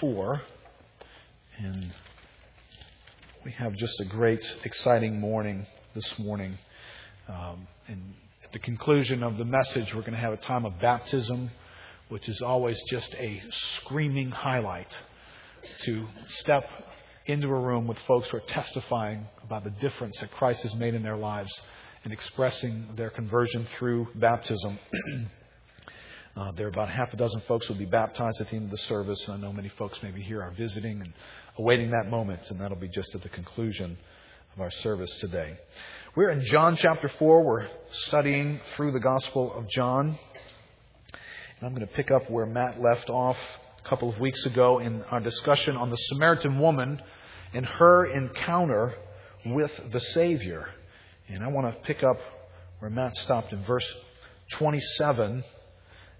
4. And we have just a great, exciting morning this morning. Um, and at the conclusion of the message, we're going to have a time of baptism, which is always just a screaming highlight to step into a room with folks who are testifying about the difference that Christ has made in their lives and expressing their conversion through baptism. uh, there are about half a dozen folks who will be baptized at the end of the service, and I know many folks maybe here are visiting and awaiting that moment, and that'll be just at the conclusion of our service today. We're in John chapter 4. We're studying through the Gospel of John. And I'm going to pick up where Matt left off a couple of weeks ago in our discussion on the Samaritan woman and her encounter with the Savior. And I want to pick up where Matt stopped in verse 27.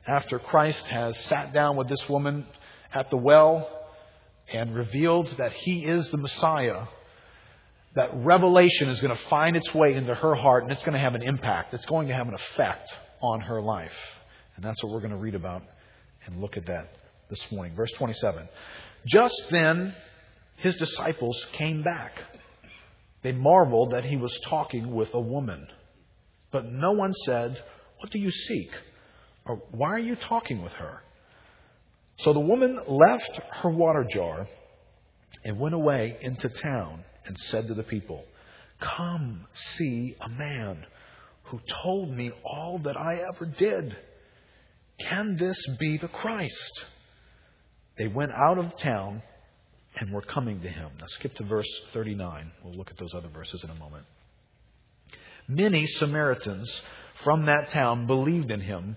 After Christ has sat down with this woman at the well and revealed that he is the Messiah, that revelation is going to find its way into her heart and it's going to have an impact. It's going to have an effect on her life. And that's what we're going to read about and look at that this morning. Verse 27. Just then, his disciples came back they marveled that he was talking with a woman. But no one said, What do you seek? Or why are you talking with her? So the woman left her water jar and went away into town and said to the people, Come see a man who told me all that I ever did. Can this be the Christ? They went out of town and were coming to him. Now skip to verse 39. We'll look at those other verses in a moment. Many Samaritans from that town believed in him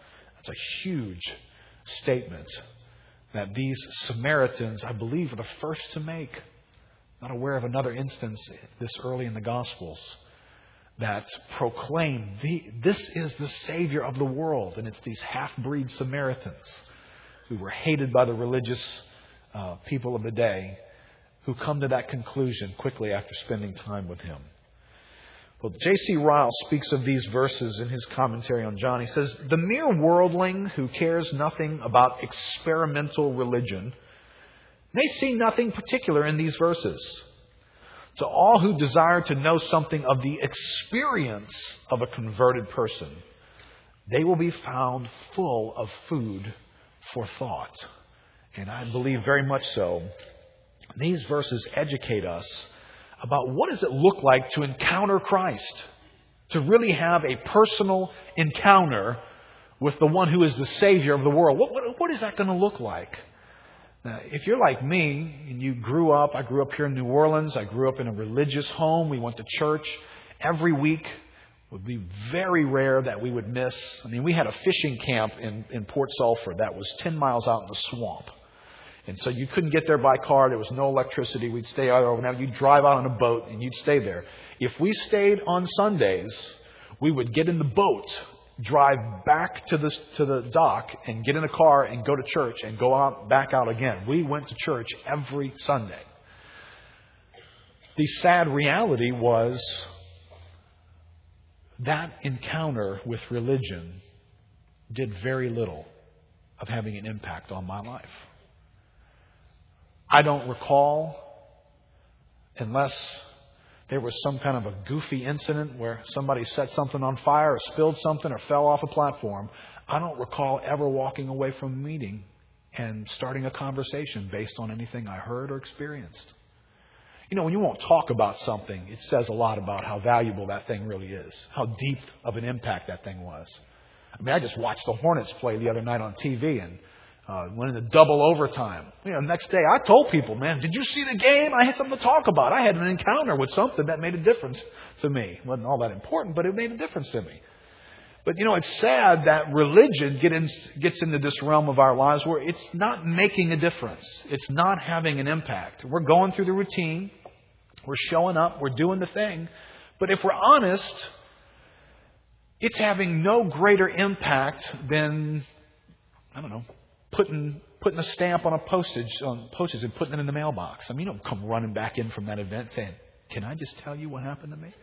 That's a huge statement that these Samaritans, I believe, are the first to make. Not aware of another instance this early in the Gospels that proclaim the, this is the Savior of the world. And it's these half breed Samaritans who were hated by the religious uh, people of the day who come to that conclusion quickly after spending time with him. Well, J.C. Ryle speaks of these verses in his commentary on John. He says, The mere worldling who cares nothing about experimental religion may see nothing particular in these verses. To all who desire to know something of the experience of a converted person, they will be found full of food for thought and I believe very much so, these verses educate us about what does it look like to encounter Christ, to really have a personal encounter with the one who is the Savior of the world. What, what, what is that going to look like? Now, if you're like me and you grew up, I grew up here in New Orleans, I grew up in a religious home, we went to church every week. It would be very rare that we would miss. I mean, we had a fishing camp in, in Port Sulphur that was 10 miles out in the swamp. And so you couldn't get there by car. There was no electricity. We'd stay out overnight. You'd drive out on a boat and you'd stay there. If we stayed on Sundays, we would get in the boat, drive back to the, to the dock, and get in a car and go to church and go out back out again. We went to church every Sunday. The sad reality was that encounter with religion did very little of having an impact on my life. I don't recall, unless there was some kind of a goofy incident where somebody set something on fire or spilled something or fell off a platform. I don't recall ever walking away from a meeting and starting a conversation based on anything I heard or experienced. You know, when you won't talk about something, it says a lot about how valuable that thing really is, how deep of an impact that thing was. I mean, I just watched the Hornets play the other night on TV, and uh, went into double overtime. You know, next day I told people, man, did you see the game? I had something to talk about. I had an encounter with something that made a difference to me. It wasn't all that important, but it made a difference to me. But you know, it's sad that religion get in, gets into this realm of our lives where it's not making a difference. It's not having an impact. We're going through the routine. We're showing up. We're doing the thing. But if we're honest, it's having no greater impact than, I don't know, putting, putting a stamp on a postage, on postage and putting it in the mailbox. I mean, you don't come running back in from that event saying, can I just tell you what happened to me?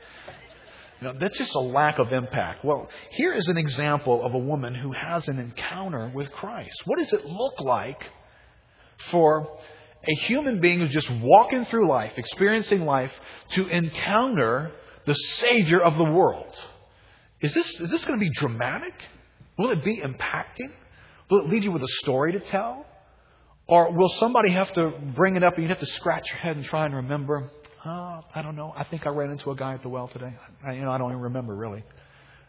You know, that's just a lack of impact. Well, here is an example of a woman who has an encounter with Christ. What does it look like for a human being who's just walking through life, experiencing life, to encounter the Savior of the world? Is this, is this going to be dramatic? Will it be impacting? Will it lead you with a story to tell? Or will somebody have to bring it up and you have to scratch your head and try and remember, oh, I don't know. I think I ran into a guy at the well today. I, you know, I don't even remember really.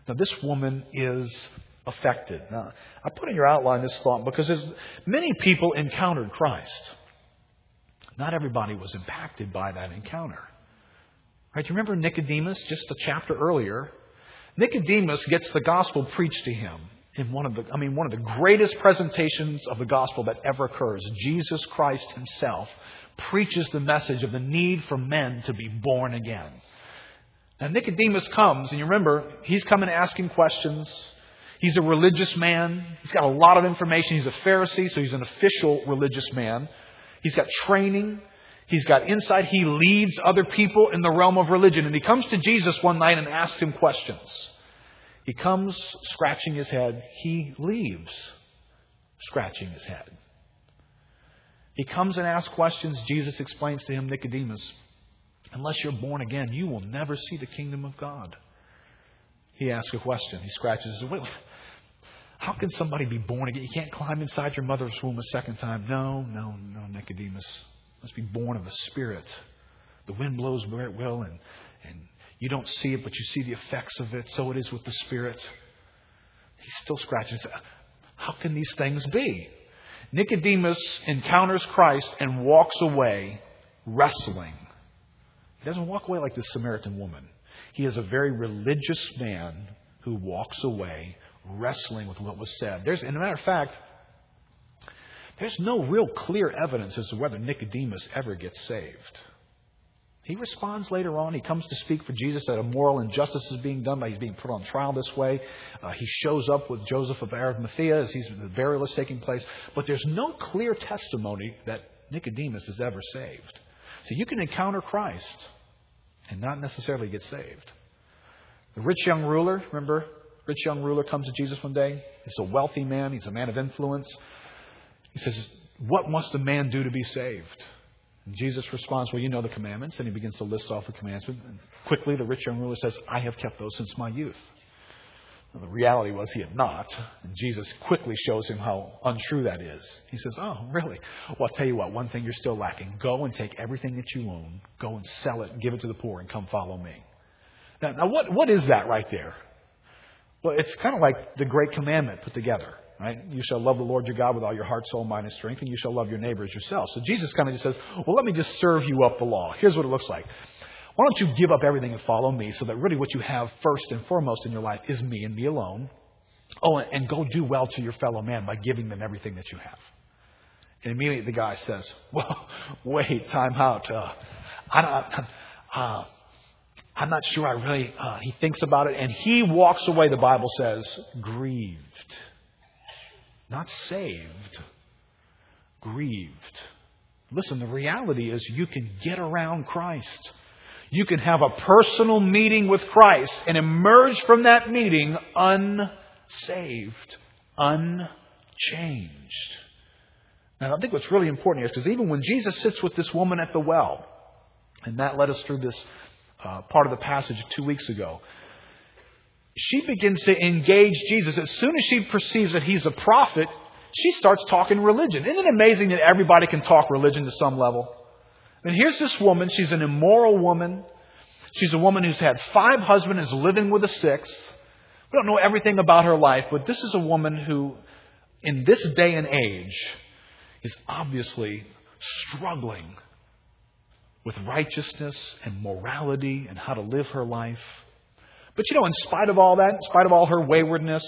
Now, this woman is affected. Now, I put in your outline this thought because many people encountered Christ. Not everybody was impacted by that encounter. Right? You remember Nicodemus just a chapter earlier? Nicodemus gets the gospel preached to him in one of the, I mean, one of the greatest presentations of the gospel that ever occurs. Jesus Christ himself preaches the message of the need for men to be born again. Now, Nicodemus comes, and you remember, he's coming asking questions. He's a religious man. He's got a lot of information. He's a Pharisee, so he's an official religious man. He's got training. He's got insight. He leads other people in the realm of religion. And he comes to Jesus one night and asks him questions. He comes scratching his head. He leaves scratching his head. He comes and asks questions. Jesus explains to him, Nicodemus, unless you're born again, you will never see the kingdom of God. He asks a question. He scratches his head. How can somebody be born again? You can't climb inside your mother's womb a second time. No, no, no, Nicodemus. Must be born of the Spirit. The wind blows where it will, and, and you don't see it, but you see the effects of it. So it is with the Spirit. He's still scratching. How can these things be? Nicodemus encounters Christ and walks away wrestling. He doesn't walk away like this Samaritan woman. He is a very religious man who walks away wrestling with what was said. There's, and a matter of fact, there's no real clear evidence as to whether Nicodemus ever gets saved. He responds later on. He comes to speak for Jesus that a moral injustice is being done by he's being put on trial this way. Uh, he shows up with Joseph of Arimathea as he's, the burial is taking place. But there's no clear testimony that Nicodemus is ever saved. So you can encounter Christ and not necessarily get saved. The rich young ruler, remember, rich young ruler comes to Jesus one day. He's a wealthy man. He's a man of influence. He says, "What must a man do to be saved?" And Jesus responds, Well, you know the commandments. And he begins to list off the commandments. And quickly, the rich young ruler says, I have kept those since my youth. Now, the reality was he had not. And Jesus quickly shows him how untrue that is. He says, Oh, really? Well, I'll tell you what, one thing you're still lacking. Go and take everything that you own, go and sell it and give it to the poor and come follow me. Now, now what, what is that right there? Well, it's kind of like the great commandment put together. Right? You shall love the Lord your God with all your heart, soul, mind, and strength, and you shall love your neighbor as yourself. So Jesus kind of just says, well, let me just serve you up the law. Here's what it looks like. Why don't you give up everything and follow me so that really what you have first and foremost in your life is me and me alone? Oh, and go do well to your fellow man by giving them everything that you have. And immediately the guy says, well, wait, time out. Uh, I, uh, I'm not sure I really, uh, he thinks about it and he walks away, the Bible says, grieved not saved, grieved. Listen, the reality is you can get around Christ. You can have a personal meeting with Christ and emerge from that meeting unsaved, unchanged. Now, I think what's really important here is because even when Jesus sits with this woman at the well, and that led us through this uh, part of the passage two weeks ago, she begins to engage Jesus. As soon as she perceives that he's a prophet, she starts talking religion. Isn't it amazing that everybody can talk religion to some level? And here's this woman. She's an immoral woman. She's a woman who's had five husbands, is living with a sixth. We don't know everything about her life, but this is a woman who, in this day and age, is obviously struggling with righteousness and morality and how to live her life. But you know, in spite of all that, in spite of all her waywardness,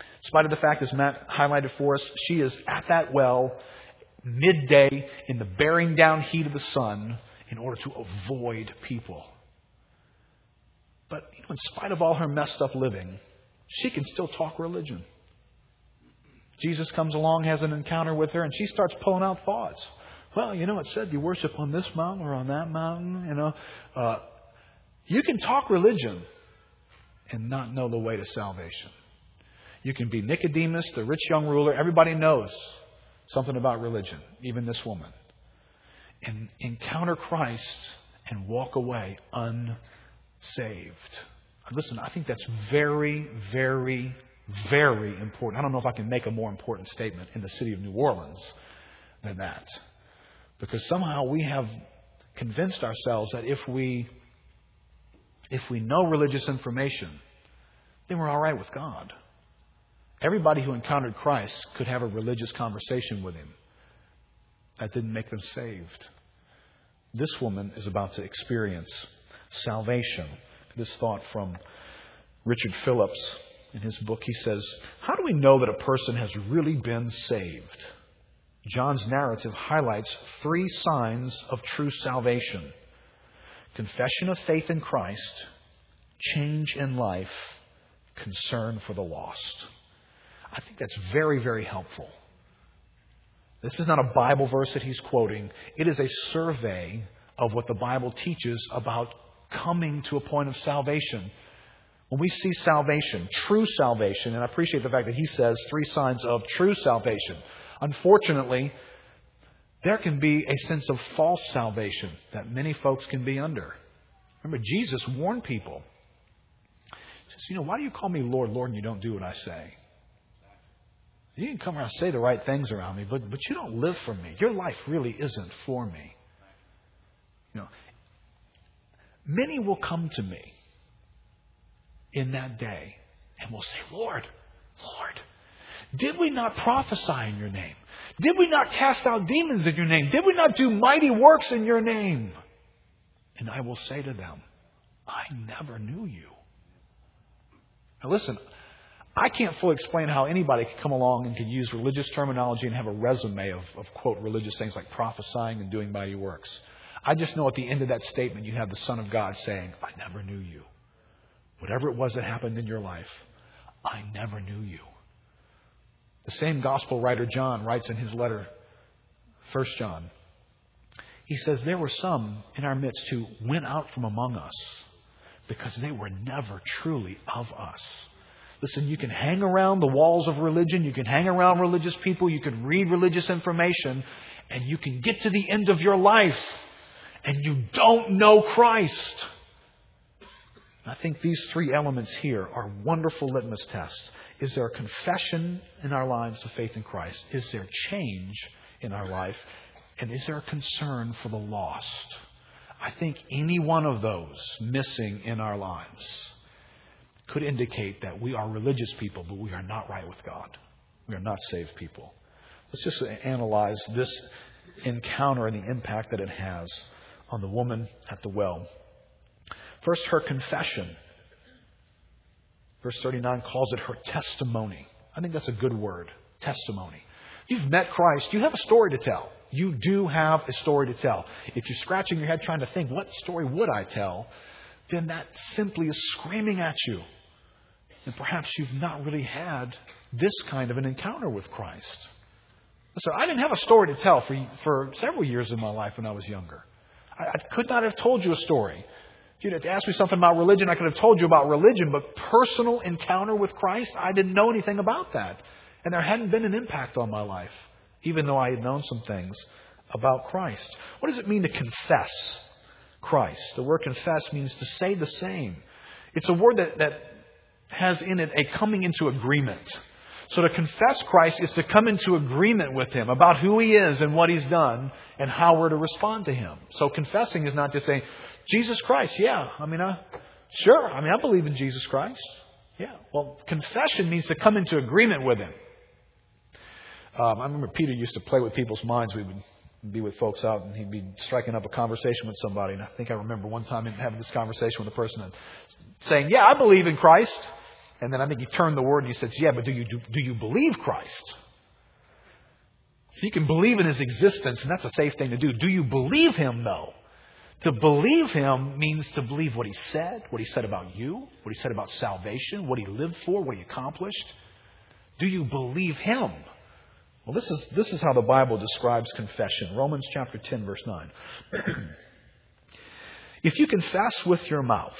in spite of the fact, as Matt highlighted for us, she is at that well midday in the bearing down heat of the sun in order to avoid people. But you know, in spite of all her messed up living, she can still talk religion. Jesus comes along, has an encounter with her, and she starts pulling out thoughts. Well, you know, it said you worship on this mountain or on that mountain. You know, uh, you can talk religion and not know the way to salvation. You can be Nicodemus, the rich young ruler. Everybody knows something about religion, even this woman. And encounter Christ and walk away unsaved. Listen, I think that's very, very, very important. I don't know if I can make a more important statement in the city of New Orleans than that. Because somehow we have convinced ourselves that if we if we know religious information, then we're all right with God. Everybody who encountered Christ could have a religious conversation with him. That didn't make them saved. This woman is about to experience salvation. This thought from Richard Phillips in his book. He says, How do we know that a person has really been saved? John's narrative highlights three signs of true salvation confession of faith in Christ, change in life, concern for the lost. I think that's very, very helpful. This is not a Bible verse that he's quoting, it is a survey of what the Bible teaches about coming to a point of salvation. When we see salvation, true salvation, and I appreciate the fact that he says three signs of true salvation. Unfortunately, there can be a sense of false salvation that many folks can be under. Remember, Jesus warned people. He says, You know, why do you call me Lord, Lord, and you don't do what I say? You can come around and say the right things around me, but, but you don't live for me. Your life really isn't for me. You know, many will come to me in that day and will say, Lord, Lord, did we not prophesy in your name? Did we not cast out demons in your name? Did we not do mighty works in your name? And I will say to them, I never knew you. Now listen, I can't fully explain how anybody could come along and could use religious terminology and have a resume of, of, quote, religious things like prophesying and doing mighty works. I just know at the end of that statement, you have the Son of God saying, I never knew you. Whatever it was that happened in your life, I never knew you. The same gospel writer John writes in his letter, 1 John. He says, There were some in our midst who went out from among us because they were never truly of us. Listen, you can hang around the walls of religion, you can hang around religious people, you can read religious information, and you can get to the end of your life and you don't know Christ. I think these three elements here are wonderful litmus tests. Is there a confession in our lives of faith in Christ? Is there change in our life? And is there a concern for the lost? I think any one of those missing in our lives could indicate that we are religious people, but we are not right with God. We are not saved people. Let's just analyze this encounter and the impact that it has on the woman at the well. First, her confession. Verse 39 calls it her testimony. I think that's a good word testimony. You've met Christ, you have a story to tell. You do have a story to tell. If you're scratching your head trying to think, what story would I tell? Then that simply is screaming at you. And perhaps you've not really had this kind of an encounter with Christ. So I didn't have a story to tell for, for several years in my life when I was younger. I, I could not have told you a story. If have asked me something about religion, I could have told you about religion, but personal encounter with Christ, I didn't know anything about that. And there hadn't been an impact on my life, even though I had known some things about Christ. What does it mean to confess Christ? The word confess means to say the same. It's a word that, that has in it a coming into agreement. So to confess Christ is to come into agreement with Him about who He is and what He's done and how we're to respond to Him. So confessing is not just saying, Jesus Christ, yeah, I mean, I, sure, I mean, I believe in Jesus Christ. Yeah. Well, confession means to come into agreement with Him. Um, I remember Peter used to play with people's minds. We would be with folks out, and he'd be striking up a conversation with somebody. And I think I remember one time having this conversation with a person and saying, "Yeah, I believe in Christ." And then I think he turned the word and he says, "Yeah, but do you do, do you believe Christ?" So you can believe in his existence, and that's a safe thing to do. Do you believe him, though? To believe him means to believe what he said, what he said about you, what he said about salvation, what he lived for, what he accomplished. Do you believe him? Well, this is, this is how the Bible describes confession. Romans chapter 10, verse 9. if you confess with your mouth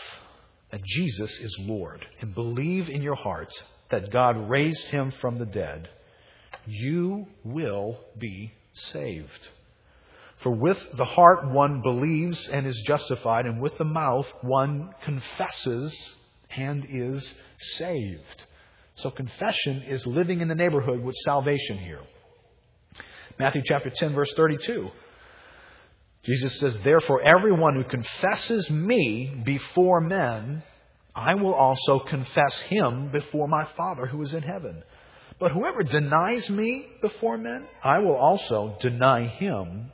that Jesus is Lord and believe in your heart that God raised him from the dead, you will be saved. For with the heart one believes and is justified, and with the mouth one confesses and is saved. So confession is living in the neighborhood with salvation here. Matthew chapter 10 verse 32. Jesus says, Therefore everyone who confesses me before men, I will also confess him before my Father who is in heaven. But whoever denies me before men, I will also deny him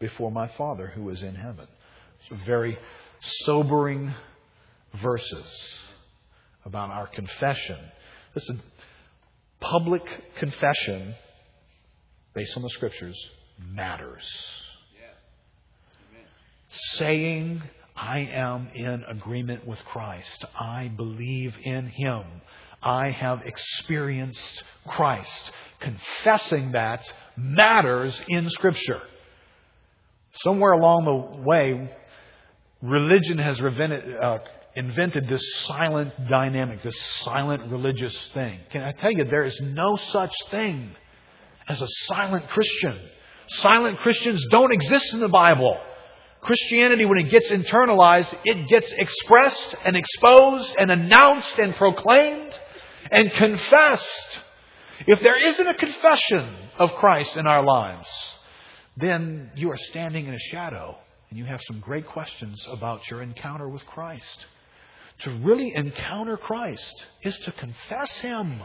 before my Father who is in heaven. Very sobering verses about our confession. Listen, public confession based on the scriptures matters. Saying, I am in agreement with Christ. I believe in Him. I have experienced Christ. Confessing that matters in Scripture. Somewhere along the way, religion has invented, uh, invented this silent dynamic, this silent religious thing. Can I tell you, there is no such thing as a silent Christian. Silent Christians don't exist in the Bible. Christianity, when it gets internalized, it gets expressed and exposed and announced and proclaimed and confessed. If there isn't a confession of Christ in our lives, then you are standing in a shadow and you have some great questions about your encounter with Christ. To really encounter Christ is to confess Him,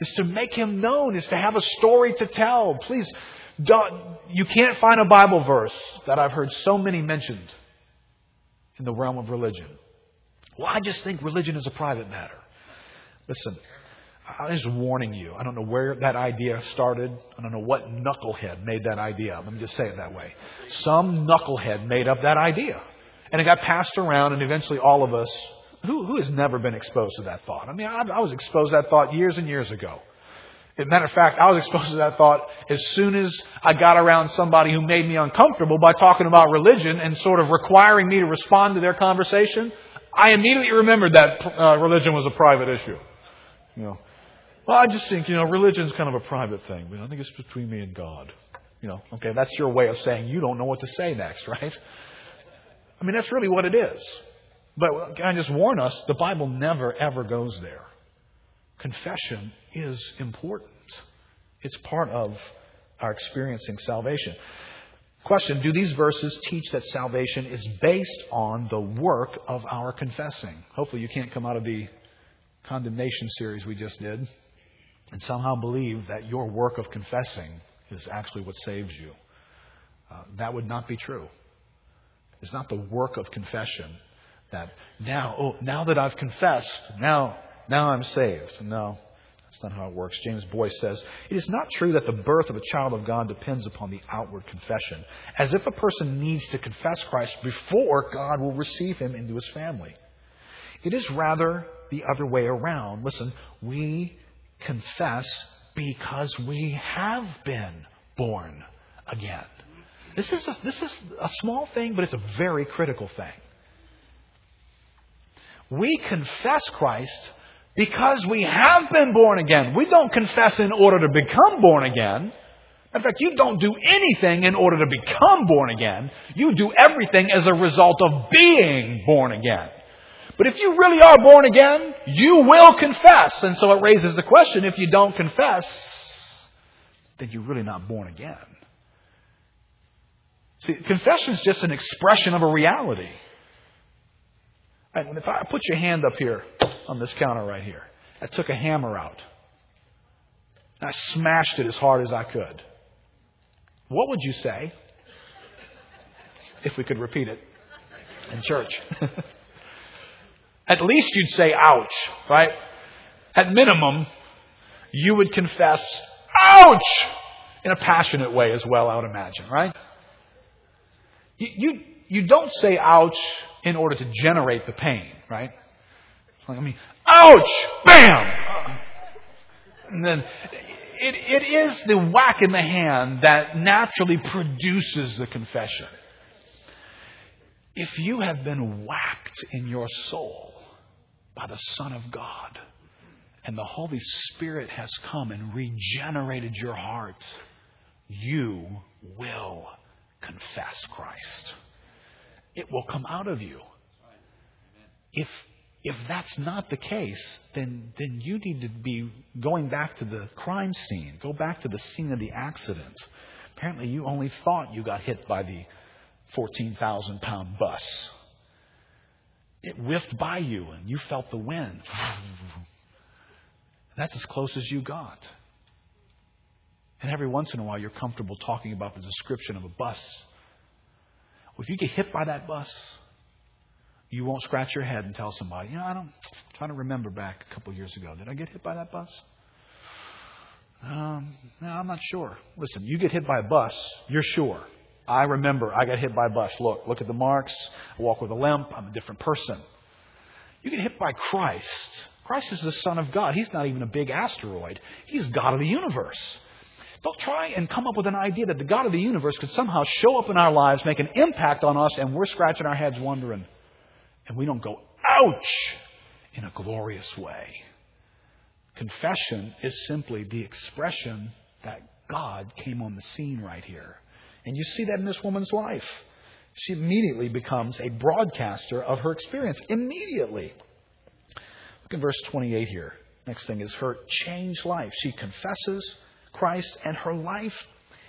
is to make Him known, is to have a story to tell. Please, you can't find a Bible verse that I've heard so many mentioned in the realm of religion. Well, I just think religion is a private matter. Listen, I'm just warning you. I don't know where that idea started. I don't know what knucklehead made that idea. Let me just say it that way. Some knucklehead made up that idea. And it got passed around, and eventually all of us, who, who has never been exposed to that thought? I mean, I, I was exposed to that thought years and years ago. As a matter of fact, I was exposed to that thought as soon as I got around somebody who made me uncomfortable by talking about religion and sort of requiring me to respond to their conversation. I immediately remembered that uh, religion was a private issue. You know, well, I just think, you know, religion's kind of a private thing. I think it's between me and God. You know, okay, that's your way of saying you don't know what to say next, right? I mean, that's really what it is. But can I just warn us, the Bible never, ever goes there. Confession is important. It's part of our experiencing salvation. Question Do these verses teach that salvation is based on the work of our confessing? Hopefully, you can't come out of the condemnation series we just did and somehow believe that your work of confessing is actually what saves you. Uh, that would not be true. It's not the work of confession that now, oh, now that I've confessed, now, now I'm saved. No, that's not how it works. James Boice says, It is not true that the birth of a child of God depends upon the outward confession, as if a person needs to confess Christ before God will receive him into his family. It is rather the other way around. Listen, we confess because we have been born again. This is a, this is a small thing, but it's a very critical thing. We confess Christ because we have been born again. We don't confess in order to become born again. In fact, you don't do anything in order to become born again. You do everything as a result of being born again. But if you really are born again, you will confess. And so it raises the question if you don't confess, then you're really not born again. See, confession is just an expression of a reality. And if I put your hand up here on this counter right here, I took a hammer out. And I smashed it as hard as I could. what would you say if we could repeat it in church? At least you'd say, ouch, right? At minimum, you would confess, ouch, in a passionate way as well, I would imagine, right? You, you, you don't say ouch in order to generate the pain, right? I mean, ouch, bam! And then it, it is the whack in the hand that naturally produces the confession. If you have been whacked in your soul by the Son of God, and the Holy Spirit has come and regenerated your heart, you will confess Christ. It will come out of you. If if that's not the case, then, then you need to be going back to the crime scene. Go back to the scene of the accident. Apparently, you only thought you got hit by the 14,000 pound bus. It whiffed by you and you felt the wind. That's as close as you got. And every once in a while, you're comfortable talking about the description of a bus. Well, if you get hit by that bus, you won't scratch your head and tell somebody, you know, I don't, I'm trying to remember back a couple years ago. Did I get hit by that bus? Um, no, I'm not sure. Listen, you get hit by a bus, you're sure. I remember I got hit by a bus. Look, look at the marks. I walk with a limp. I'm a different person. You get hit by Christ. Christ is the Son of God. He's not even a big asteroid. He's God of the universe. Don't try and come up with an idea that the God of the universe could somehow show up in our lives, make an impact on us, and we're scratching our heads wondering, and we don't go, ouch, in a glorious way. Confession is simply the expression that God came on the scene right here. And you see that in this woman's life. She immediately becomes a broadcaster of her experience. Immediately. Look at verse 28 here. Next thing is her changed life. She confesses Christ and her life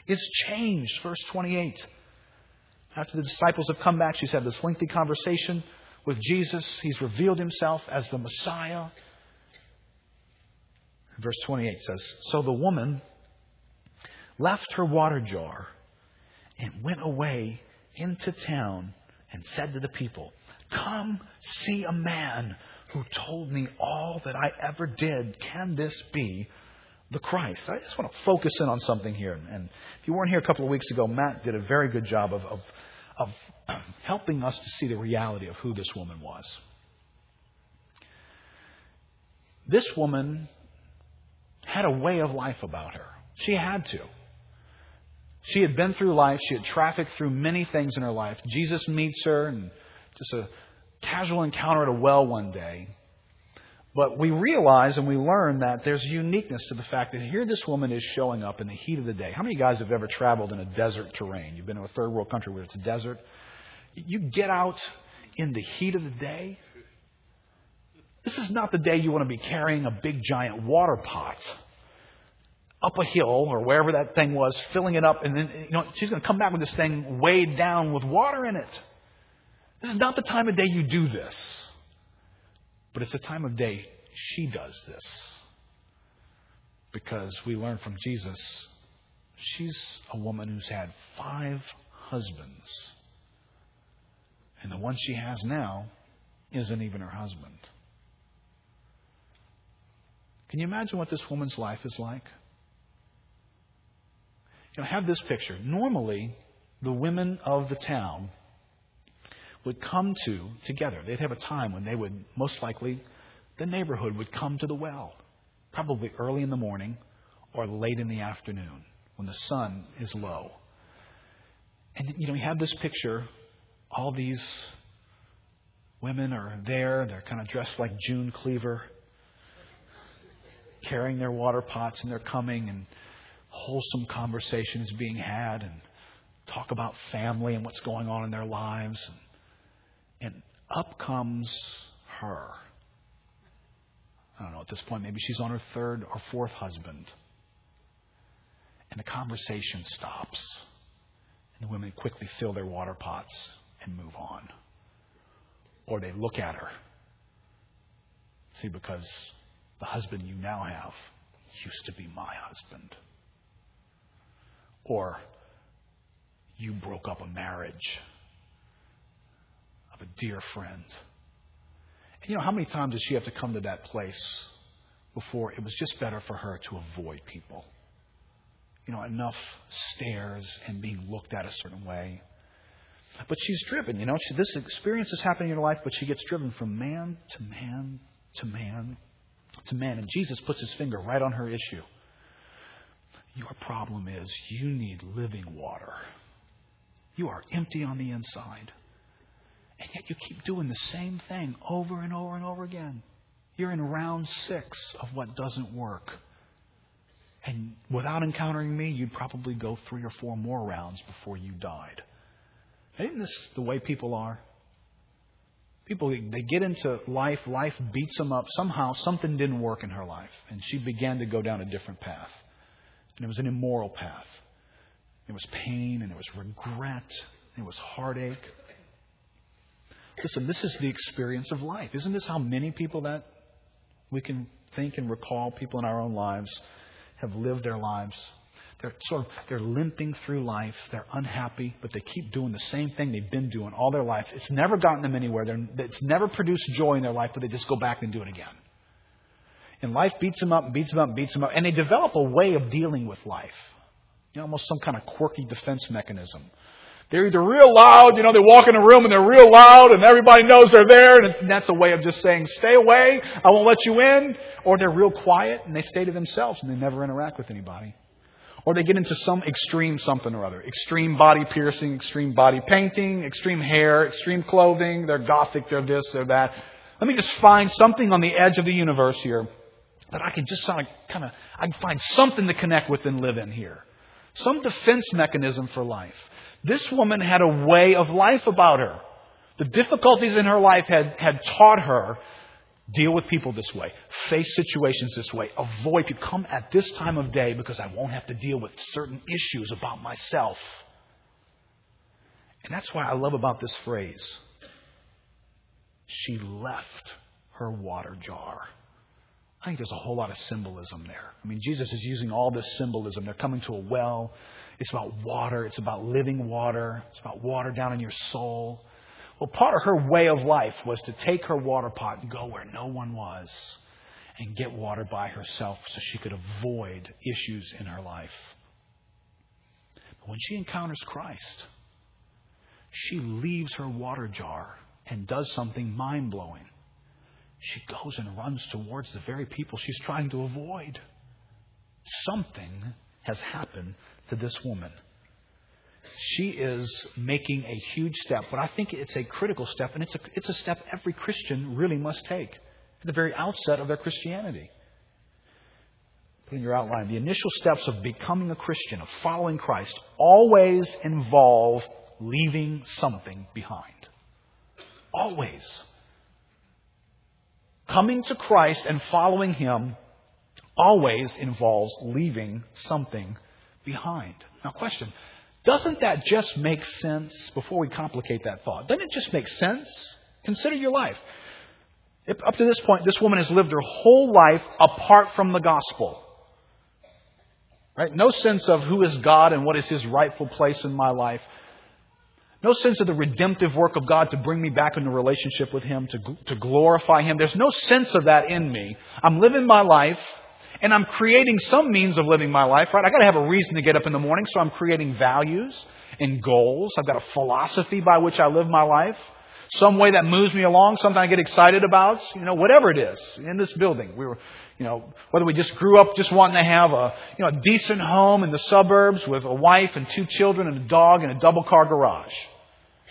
is changed. Verse 28. After the disciples have come back, she's had this lengthy conversation with Jesus. He's revealed himself as the Messiah. Verse 28 says So the woman left her water jar and went away into town and said to the people, Come see a man who told me all that I ever did. Can this be the Christ? I just want to focus in on something here. And if you weren't here a couple of weeks ago, Matt did a very good job of, of of helping us to see the reality of who this woman was. This woman had a way of life about her. She had to. She had been through life. She had trafficked through many things in her life. Jesus meets her and just a casual encounter at a well one day. But we realize and we learn that there's uniqueness to the fact that here this woman is showing up in the heat of the day. How many guys have ever traveled in a desert terrain? You've been to a third world country where it's desert. You get out in the heat of the day. This is not the day you want to be carrying a big giant water pot up a hill or wherever that thing was, filling it up, and then you know she's going to come back with this thing weighed down with water in it. This is not the time of day you do this. But it's the time of day she does this. Because we learn from Jesus, she's a woman who's had five husbands. And the one she has now isn't even her husband. Can you imagine what this woman's life is like? You know, have this picture. Normally, the women of the town would come to together. They'd have a time when they would, most likely, the neighborhood would come to the well, probably early in the morning or late in the afternoon when the sun is low. And, you know, we have this picture. All these women are there. They're kind of dressed like June Cleaver, carrying their water pots, and they're coming, and wholesome conversation is being had, and talk about family and what's going on in their lives. And and up comes her. I don't know, at this point, maybe she's on her third or fourth husband. And the conversation stops. And the women quickly fill their water pots and move on. Or they look at her. See, because the husband you now have used to be my husband. Or you broke up a marriage of a dear friend. And you know, how many times did she have to come to that place before it was just better for her to avoid people? You know, enough stares and being looked at a certain way. But she's driven, you know, she, this experience is happening in her life, but she gets driven from man to man to man to man. And Jesus puts his finger right on her issue. Your problem is you need living water. You are empty on the inside. And yet you keep doing the same thing over and over and over again. You're in round six of what doesn't work. And without encountering me, you'd probably go three or four more rounds before you died. Isn't this the way people are? People, they get into life, life beats them up. Somehow, something didn't work in her life, and she began to go down a different path. And it was an immoral path. It was pain, and it was regret, and there was heartache. Listen, this is the experience of life. Isn't this how many people that we can think and recall, people in our own lives, have lived their lives? They're sort of they're limping through life. They're unhappy, but they keep doing the same thing they've been doing all their lives. It's never gotten them anywhere. They're, it's never produced joy in their life, but they just go back and do it again. And life beats them up, and beats them up, and beats them up, and they develop a way of dealing with life. You know, almost some kind of quirky defense mechanism. They're either real loud, you know, they walk in a room and they're real loud and everybody knows they're there and that's a way of just saying, stay away, I won't let you in. Or they're real quiet and they stay to themselves and they never interact with anybody. Or they get into some extreme something or other. Extreme body piercing, extreme body painting, extreme hair, extreme clothing. They're gothic, they're this, they're that. Let me just find something on the edge of the universe here that I can just kind of, kind of, I can find something to connect with and live in here. Some defense mechanism for life. This woman had a way of life about her. The difficulties in her life had, had taught her Deal with people this way. Face situations this way. Avoid people. Come at this time of day because I won't have to deal with certain issues about myself. And that's why I love about this phrase. She left her water jar. I think there's a whole lot of symbolism there. I mean, Jesus is using all this symbolism. They're coming to a well. It's about water. It's about living water. It's about water down in your soul. Well, part of her way of life was to take her water pot and go where no one was and get water by herself so she could avoid issues in her life. But when she encounters Christ, she leaves her water jar and does something mind blowing. She goes and runs towards the very people she's trying to avoid. Something has happened to this woman she is making a huge step, but I think it's a critical step, and it's a, it's a step every Christian really must take at the very outset of their Christianity. Put in your outline, the initial steps of becoming a Christian, of following Christ, always involve leaving something behind. Always. Coming to Christ and following Him always involves leaving something behind. Now, question doesn't that just make sense before we complicate that thought? Doesn't it just make sense? Consider your life. If, up to this point, this woman has lived her whole life apart from the gospel. Right? No sense of who is God and what is his rightful place in my life. No sense of the redemptive work of God to bring me back into relationship with him, to, to glorify him. There's no sense of that in me. I'm living my life and I'm creating some means of living my life, right? I gotta have a reason to get up in the morning, so I'm creating values and goals. I've got a philosophy by which I live my life. Some way that moves me along, something I get excited about, you know, whatever it is. In this building, we were, you know, whether we just grew up just wanting to have a, you know, a decent home in the suburbs with a wife and two children and a dog and a double car garage.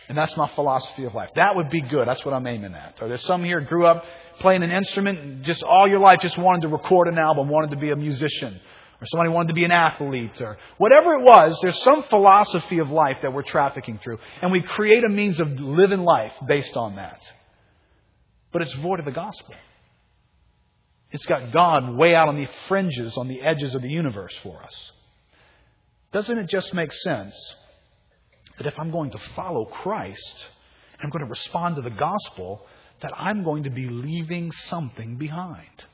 And that's my philosophy of life. That would be good. That's what I'm aiming at. Or there's some here grew up playing an instrument and just all your life just wanted to record an album, wanted to be a musician. Or somebody wanted to be an athlete or whatever it was, there's some philosophy of life that we're trafficking through. And we create a means of living life based on that. But it's void of the gospel. It's got God way out on the fringes, on the edges of the universe for us. Doesn't it just make sense that if I'm going to follow Christ, I'm going to respond to the gospel, that I'm going to be leaving something behind.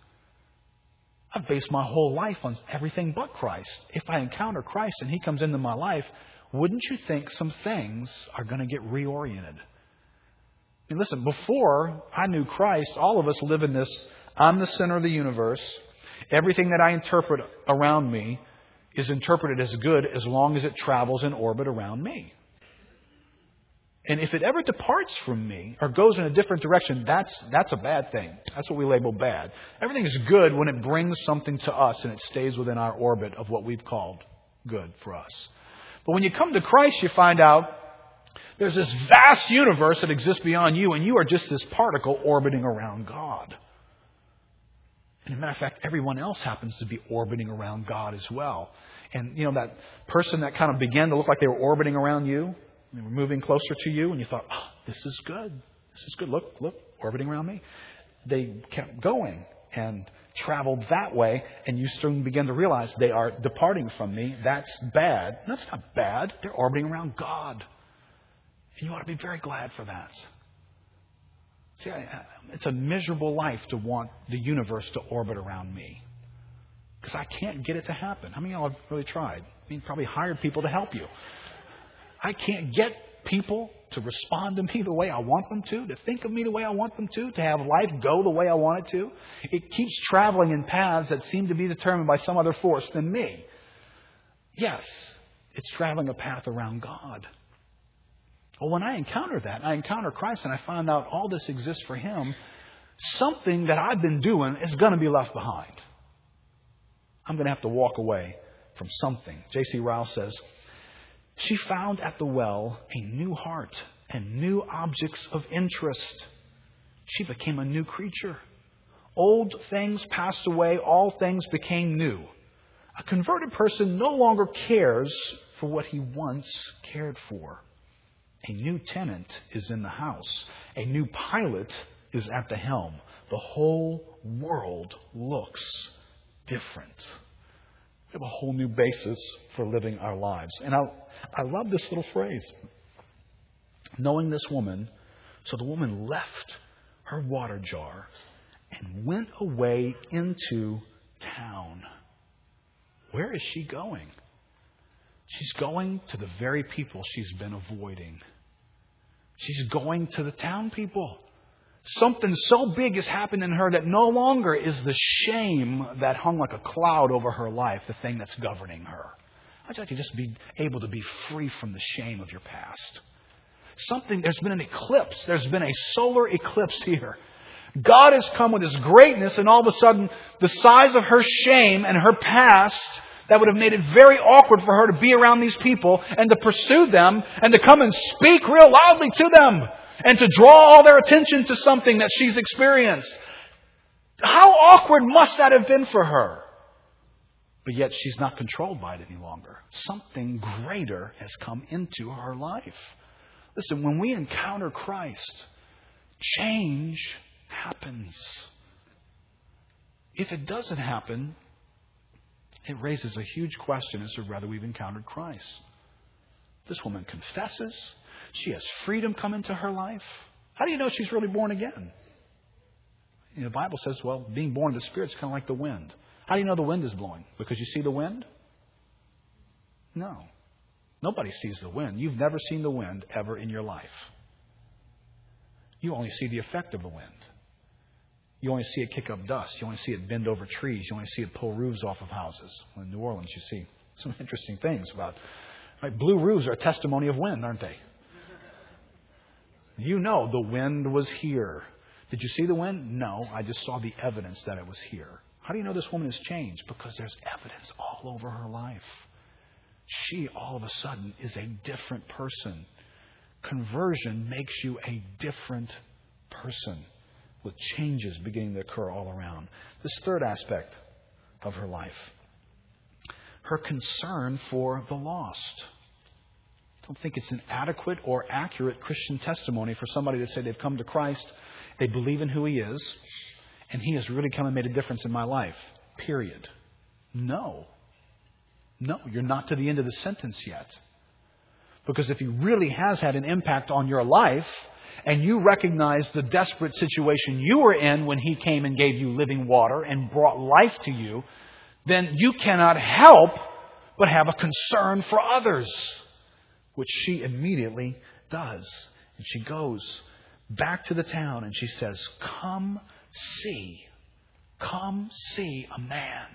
I've based my whole life on everything but Christ. If I encounter Christ and He comes into my life, wouldn't you think some things are going to get reoriented? I mean, listen, before I knew Christ, all of us live in this I'm the center of the universe. Everything that I interpret around me is interpreted as good as long as it travels in orbit around me. And if it ever departs from me or goes in a different direction, that's, that's a bad thing. That's what we label bad. Everything is good when it brings something to us and it stays within our orbit of what we've called good for us. But when you come to Christ, you find out there's this vast universe that exists beyond you, and you are just this particle orbiting around God. And as a matter of fact, everyone else happens to be orbiting around God as well. And, you know, that person that kind of began to look like they were orbiting around you, they were moving closer to you, and you thought, oh, this is good. This is good. Look, look, orbiting around me. They kept going and traveled that way, and you soon begin to realize they are departing from me. That's bad. That's not bad. They're orbiting around God. And you ought to be very glad for that. See, it's a miserable life to want the universe to orbit around me. Because I can't get it to happen. How many of y'all have really tried? I mean, probably hired people to help you. I can't get people to respond to me the way I want them to, to think of me the way I want them to, to have life go the way I want it to. It keeps traveling in paths that seem to be determined by some other force than me. Yes, it's traveling a path around God. Well, when I encounter that, I encounter Christ and I find out all this exists for Him, something that I've been doing is going to be left behind. I'm going to have to walk away from something. J.C. Ryle says, she found at the well a new heart and new objects of interest. She became a new creature. Old things passed away, all things became new. A converted person no longer cares for what he once cared for. A new tenant is in the house. A new pilot is at the helm. The whole world looks different. We have a whole new basis for living our lives. And I, I love this little phrase. Knowing this woman, so the woman left her water jar and went away into town. Where is she going? She's going to the very people she's been avoiding. She's going to the town people. Something so big has happened in her that no longer is the shame that hung like a cloud over her life the thing that's governing her. I'd like to just be able to be free from the shame of your past. Something, there's been an eclipse. There's been a solar eclipse here. God has come with His greatness, and all of a sudden, the size of her shame and her past that would have made it very awkward for her to be around these people and to pursue them and to come and speak real loudly to them and to draw all their attention to something that she's experienced. How awkward must that have been for her? But yet she's not controlled by it any longer. Something greater has come into her life. Listen, when we encounter Christ, change happens. If it doesn't happen, it raises a huge question as to whether we've encountered Christ. This woman confesses. She has freedom come into her life. How do you know she's really born again? You know, the Bible says, well, being born of the Spirit is kind of like the wind. How do you know the wind is blowing? Because you see the wind? No. Nobody sees the wind. You've never seen the wind ever in your life. You only see the effect of the wind. You only see it kick up dust. You only see it bend over trees. You only see it pull roofs off of houses. In New Orleans, you see some interesting things about. Right, blue roofs are a testimony of wind, aren't they? You know the wind was here. Did you see the wind? No, I just saw the evidence that it was here. How do you know this woman has changed? Because there's evidence all over her life. She, all of a sudden, is a different person. Conversion makes you a different person with changes beginning to occur all around. This third aspect of her life her concern for the lost. I don't think it's an adequate or accurate Christian testimony for somebody to say they've come to Christ, they believe in who He is, and He has really come and made a difference in my life. Period. No. No, you're not to the end of the sentence yet. Because if He really has had an impact on your life, and you recognize the desperate situation you were in when He came and gave you living water and brought life to you, then you cannot help but have a concern for others. which she immediately does. And she goes back to the town and she says, Come see. Come see a man.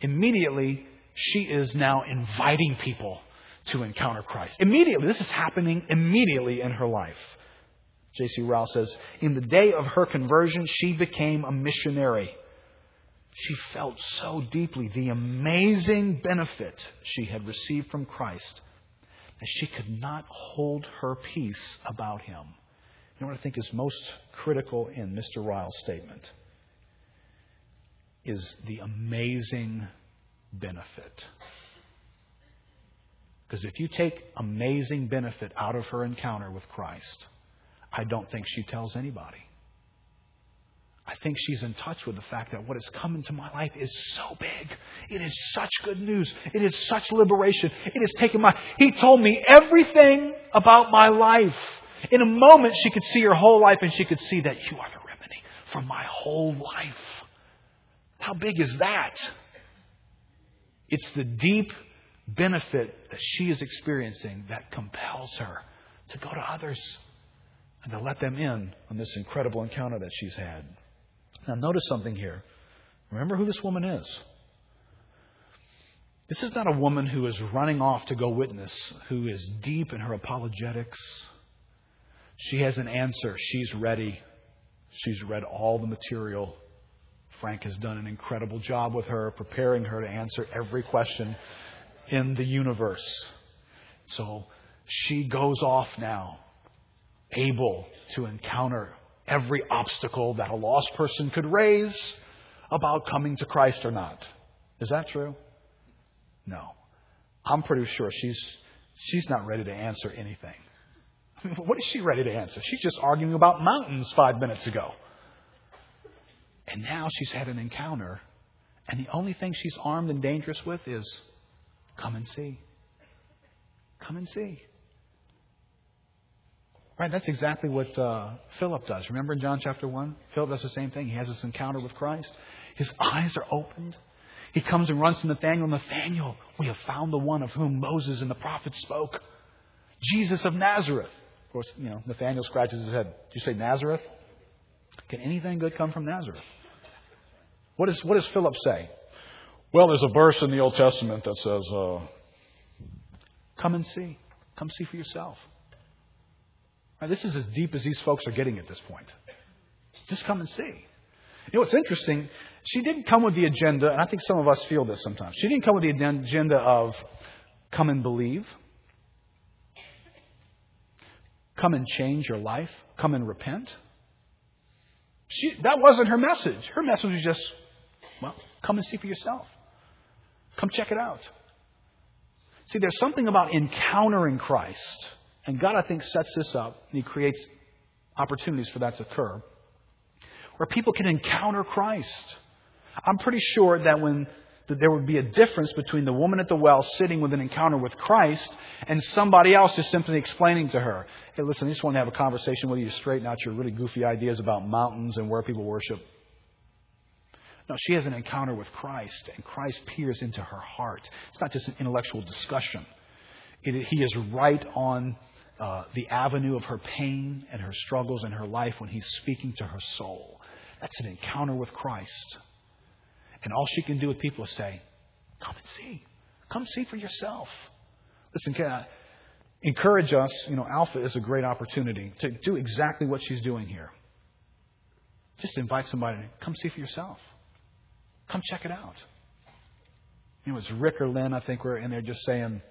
Immediately, she is now inviting people to encounter Christ. Immediately, this is happening immediately in her life. J.C. Ryle says, In the day of her conversion, she became a missionary. She felt so deeply the amazing benefit she had received from Christ that she could not hold her peace about him. You know what I think is most critical in Mr. Ryle's statement? Is the amazing benefit. Because if you take amazing benefit out of her encounter with Christ, I don't think she tells anybody. I think she's in touch with the fact that what has come into my life is so big. It is such good news. It is such liberation. It has taken my. He told me everything about my life. In a moment, she could see her whole life and she could see that you are the remedy for my whole life. How big is that? It's the deep benefit that she is experiencing that compels her to go to others and to let them in on this incredible encounter that she's had. Now, notice something here. Remember who this woman is. This is not a woman who is running off to go witness, who is deep in her apologetics. She has an answer. She's ready. She's read all the material. Frank has done an incredible job with her, preparing her to answer every question in the universe. So she goes off now, able to encounter every obstacle that a lost person could raise about coming to Christ or not. Is that true? No. I'm pretty sure she's, she's not ready to answer anything. what is she ready to answer? She's just arguing about mountains five minutes ago. And now she's had an encounter, and the only thing she's armed and dangerous with is come and see. Come and see. Right, that's exactly what uh, Philip does. Remember in John chapter 1? Philip does the same thing. He has this encounter with Christ. His eyes are opened. He comes and runs to Nathanael. Nathanael, we have found the one of whom Moses and the prophets spoke. Jesus of Nazareth. Course, you know, Nathanael scratches his head. Did you say Nazareth? Can anything good come from Nazareth? What, is, what does Philip say? Well, there's a verse in the Old Testament that says, uh, Come and see. Come see for yourself. Now, this is as deep as these folks are getting at this point. Just come and see. You know what's interesting? She didn't come with the agenda, and I think some of us feel this sometimes. She didn't come with the agenda of come and believe, come and change your life, come and repent. She, that wasn't her message. Her message was just, well, come and see for yourself. Come check it out. See, there's something about encountering Christ and God, I think, sets this up, and He creates opportunities for that to occur, where people can encounter Christ. I'm pretty sure that when that there would be a difference between the woman at the well sitting with an encounter with Christ and somebody else just simply explaining to her, hey, listen, I just want to have a conversation with you to straighten out your really goofy ideas about mountains and where people worship. No, she has an encounter with Christ, and Christ peers into her heart. It's not just an intellectual discussion. It, he is right on uh, the avenue of her pain and her struggles in her life when he's speaking to her soul. That's an encounter with Christ. And all she can do with people is say, Come and see. Come see for yourself. Listen, can I encourage us? You know, Alpha is a great opportunity to do exactly what she's doing here. Just invite somebody to come see for yourself. Come check it out. You know, it's Rick or Lynn, I think, we're in there just saying,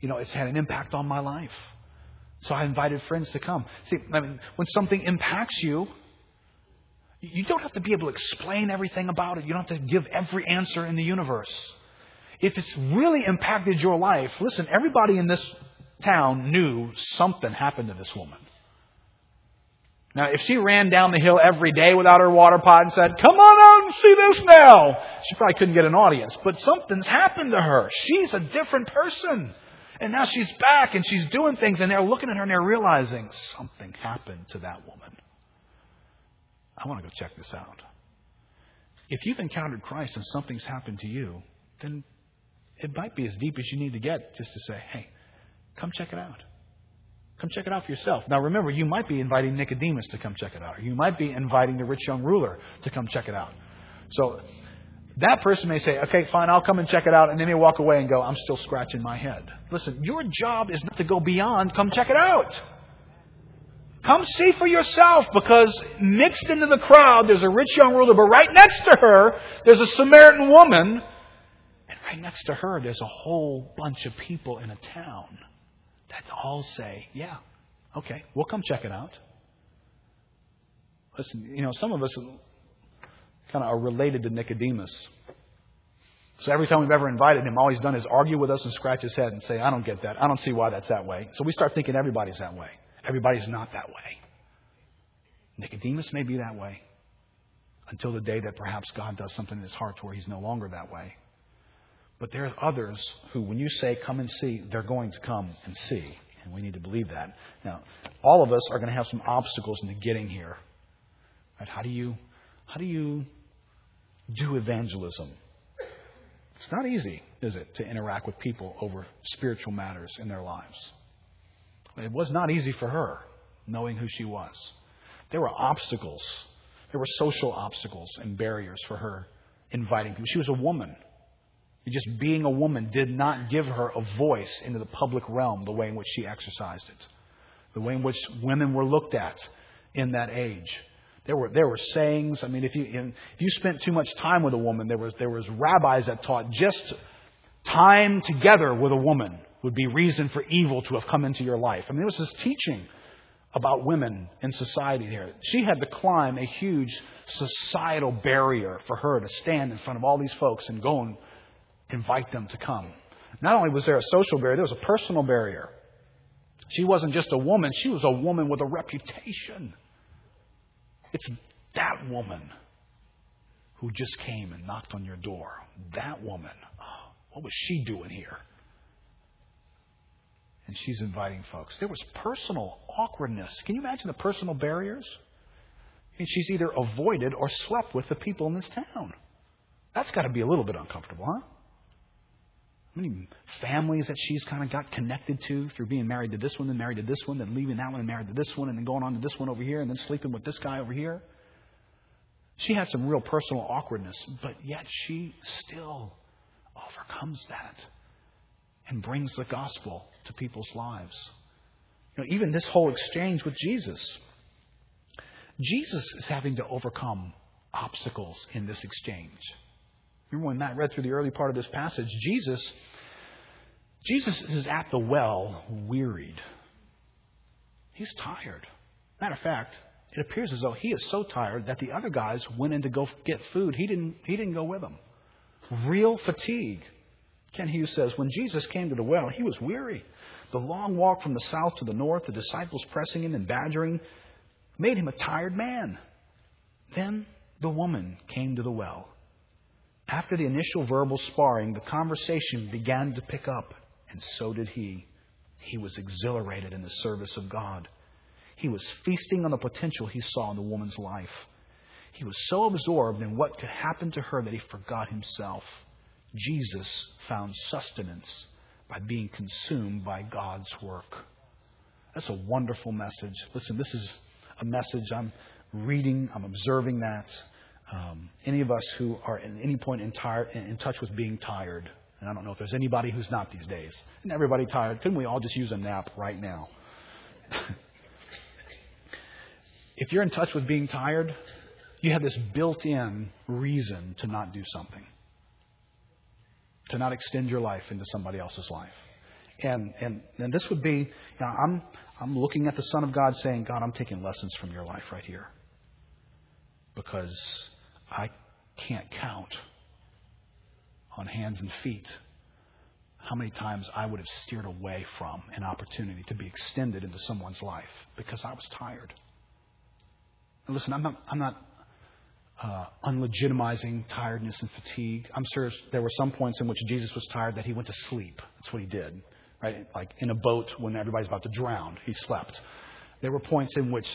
you know, it's had an impact on my life. So I invited friends to come. See, I mean, when something impacts you, you don't have to be able to explain everything about it. You don't have to give every answer in the universe. If it's really impacted your life, listen, everybody in this town knew something happened to this woman. Now, if she ran down the hill every day without her water pot and said, Come on out and see this now, she probably couldn't get an audience. But something's happened to her. She's a different person. And now she's back and she's doing things, and they're looking at her and they're realizing something happened to that woman. I want to go check this out. If you've encountered Christ and something's happened to you, then it might be as deep as you need to get just to say, hey, come check it out. Come check it out for yourself. Now remember, you might be inviting Nicodemus to come check it out. Or you might be inviting the rich young ruler to come check it out. So that person may say, okay, fine, I'll come and check it out. And then they walk away and go, I'm still scratching my head. Listen, your job is not to go beyond, come check it out. Come see for yourself because mixed into the crowd, there's a rich young ruler, but right next to her, there's a Samaritan woman. And right next to her, there's a whole bunch of people in a town that all say, yeah, okay, we'll come check it out. Listen, you know, some of us kind of are related to Nicodemus. So every time we've ever invited him, all he's done is argue with us and scratch his head and say, I don't get that. I don't see why that's that way. So we start thinking everybody's that way. Everybody's not that way. Nicodemus may be that way until the day that perhaps God does something in his heart to where he's no longer that way. But there are others who, when you say come and see, they're going to come and see. And we need to believe that. Now, all of us are going to have some obstacles into getting here. Right? How do you how do you do evangelism? It's not easy, is it, to interact with people over spiritual matters in their lives. It was not easy for her, knowing who she was. There were obstacles. There were social obstacles and barriers for her inviting people. She was a woman. Just being a woman did not give her a voice into the public realm the way in which she exercised it, the way in which women were looked at in that age. There were there were sayings. I mean, if you if you spent too much time with a woman, there was there was rabbis that taught just time together with a woman would be reason for evil to have come into your life. I mean, there was this teaching about women in society here. She had to climb a huge societal barrier for her to stand in front of all these folks and go and invite them to come. Not only was there a social barrier, there was a personal barrier. She wasn't just a woman, she was a woman with a reputation. It's that woman who just came and knocked on your door. That woman. Oh, what was she doing here? And she's inviting folks. There was personal awkwardness. Can you imagine the personal barriers? I mean, she's either avoided or slept with the people in this town. That's got to be a little bit uncomfortable, huh? How many families that she's kind of got connected to through being married to this one, then married to this one, then leaving that one and married to this one, and then going on to this one over here, and then sleeping with this guy over here? She had some real personal awkwardness, but yet she still overcomes that and brings the gospel to people's lives. You know, even this whole exchange with Jesus, Jesus is having to overcome obstacles in this exchange. Remember when Matt read through the early part of this passage, Jesus, Jesus is at the well, wearied. He's tired. Matter of fact, it appears as though he is so tired that the other guys went in to go get food. He didn't, he didn't go with them. Real fatigue. Kent Hughes says, when Jesus came to the well, he was weary. The long walk from the south to the north, the disciples pressing him and badgering, made him a tired man. Then the woman came to the well. After the initial verbal sparring, the conversation began to pick up, and so did he. He was exhilarated in the service of God. He was feasting on the potential he saw in the woman's life. He was so absorbed in what could happen to her that he forgot himself. Jesus found sustenance by being consumed by God's work. That's a wonderful message. Listen, this is a message I'm reading, I'm observing that. Um, any of us who are at any point in, tire, in touch with being tired, and I don't know if there's anybody who's not these days. Isn't everybody tired? Couldn't we all just use a nap right now? if you're in touch with being tired, you have this built in reason to not do something to not extend your life into somebody else's life. And, and, and this would be, you know, I'm, I'm looking at the Son of God saying, God, I'm taking lessons from your life right here. Because I can't count on hands and feet how many times I would have steered away from an opportunity to be extended into someone's life because I was tired. And listen, I'm not, I'm not uh, unlegitimizing tiredness and fatigue. I'm sure there were some points in which Jesus was tired that he went to sleep. That's what he did, right? Like in a boat when everybody's about to drown, he slept. There were points in which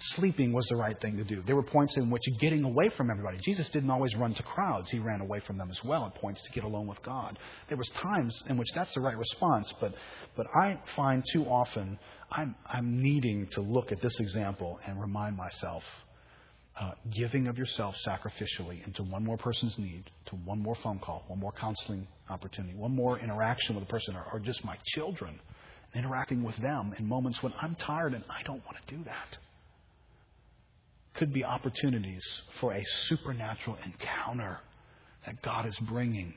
sleeping was the right thing to do. There were points in which getting away from everybody. Jesus didn't always run to crowds. He ran away from them as well at points to get alone with God. There was times in which that's the right response, but but I find too often I'm I'm needing to look at this example and remind myself uh, giving of yourself sacrificially into one more person's need, to one more phone call, one more counseling opportunity, one more interaction with a person, or, or just my children, interacting with them in moments when I'm tired and I don't want to do that could be opportunities for a supernatural encounter that God is bringing.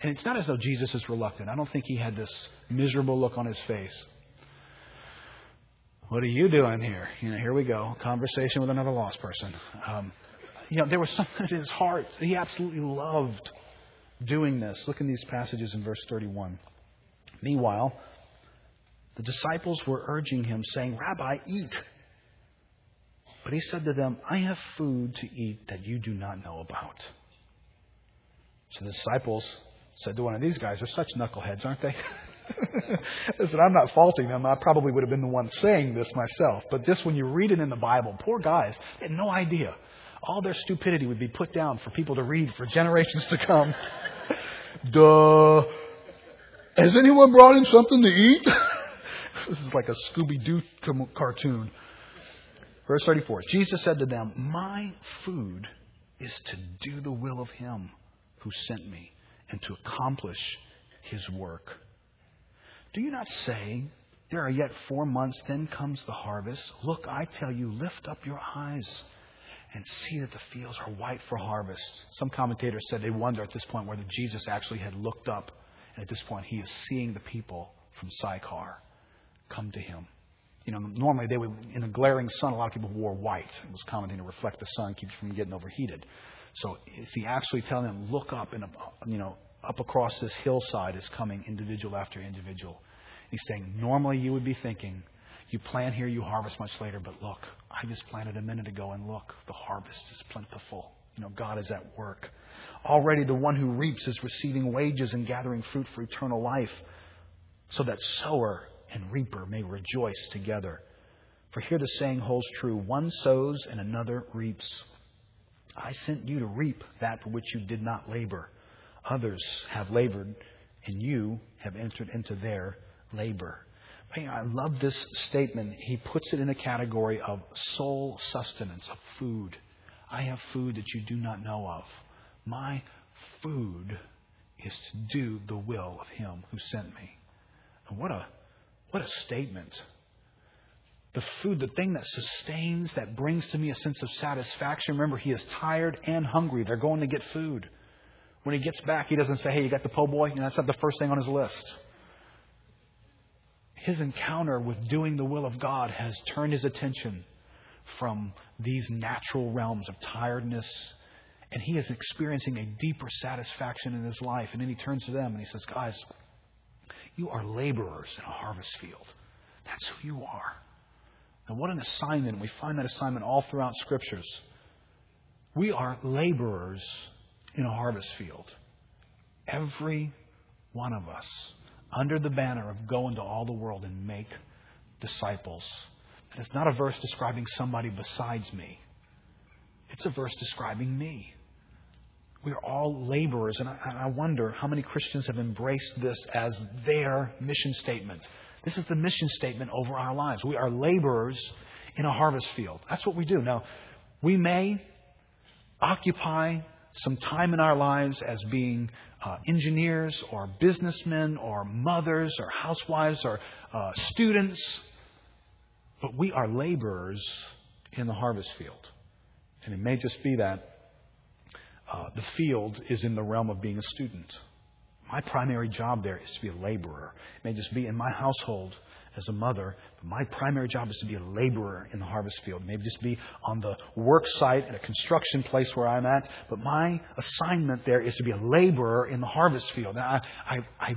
And it's not as though Jesus is reluctant. I don't think he had this miserable look on his face. What are you doing here? You know, here we go. Conversation with another lost person. Um, you know, there was something in his heart. He absolutely loved doing this. Look in these passages in verse 31. Meanwhile, the disciples were urging him, saying, Rabbi, eat. But he said to them, I have food to eat that you do not know about. So the disciples said to one of these guys, They're such knuckleheads, aren't they? Listen, I'm not faulting them. I probably would have been the one saying this myself. But just when you read it in the Bible, poor guys, they had no idea. All their stupidity would be put down for people to read for generations to come. Duh. Has anyone brought in something to eat? this is like a Scooby Doo cartoon. Verse 34 Jesus said to them, My food is to do the will of Him who sent me and to accomplish His work. Do you not say, There are yet four months, then comes the harvest? Look, I tell you, lift up your eyes and see that the fields are white for harvest. Some commentators said they wonder at this point whether Jesus actually had looked up, and at this point he is seeing the people from Sychar come to him you know, normally they would, in a glaring sun, a lot of people wore white. It was common to reflect the sun, keep you from getting overheated. So is he actually telling them, look up and, you know, up across this hillside is coming individual after individual. He's saying, normally you would be thinking, you plant here, you harvest much later, but look, I just planted a minute ago and look, the harvest is plentiful. You know, God is at work. Already the one who reaps is receiving wages and gathering fruit for eternal life, so that sower and reaper may rejoice together. For here the saying holds true one sows and another reaps. I sent you to reap that for which you did not labor. Others have labored, and you have entered into their labor. I love this statement. He puts it in a category of soul sustenance, of food. I have food that you do not know of. My food is to do the will of Him who sent me. And what a what a statement. The food, the thing that sustains, that brings to me a sense of satisfaction. Remember, he is tired and hungry. They're going to get food. When he gets back, he doesn't say, Hey, you got the po' boy? And that's not the first thing on his list. His encounter with doing the will of God has turned his attention from these natural realms of tiredness, and he is experiencing a deeper satisfaction in his life. And then he turns to them and he says, Guys, you are laborers in a harvest field. That's who you are. And what an assignment. We find that assignment all throughout scriptures. We are laborers in a harvest field. Every one of us, under the banner of go into all the world and make disciples. And it's not a verse describing somebody besides me, it's a verse describing me. We are all laborers, and I, I wonder how many Christians have embraced this as their mission statement. This is the mission statement over our lives. We are laborers in a harvest field. That's what we do. Now, we may occupy some time in our lives as being uh, engineers or businessmen or mothers or housewives or uh, students, but we are laborers in the harvest field. And it may just be that uh, the field is in the realm of being a student. My primary job there is to be a laborer. It may just be in my household as a mother, but my primary job is to be a laborer in the harvest field. Maybe just be on the work site at a construction place where I'm at, but my assignment there is to be a laborer in the harvest field. Now, I, I, I,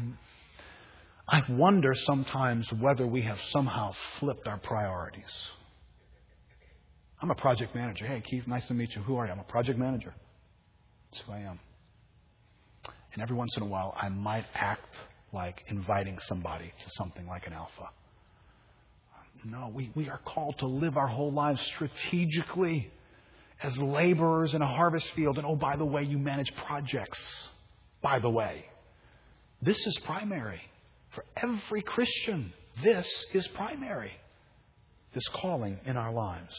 I wonder sometimes whether we have somehow flipped our priorities. I'm a project manager. Hey, Keith, nice to meet you. Who are you? I'm a project manager. That's who I am. And every once in a while, I might act like inviting somebody to something like an alpha. No, we, we are called to live our whole lives strategically as laborers in a harvest field. And oh, by the way, you manage projects. By the way, this is primary. For every Christian, this is primary. This calling in our lives.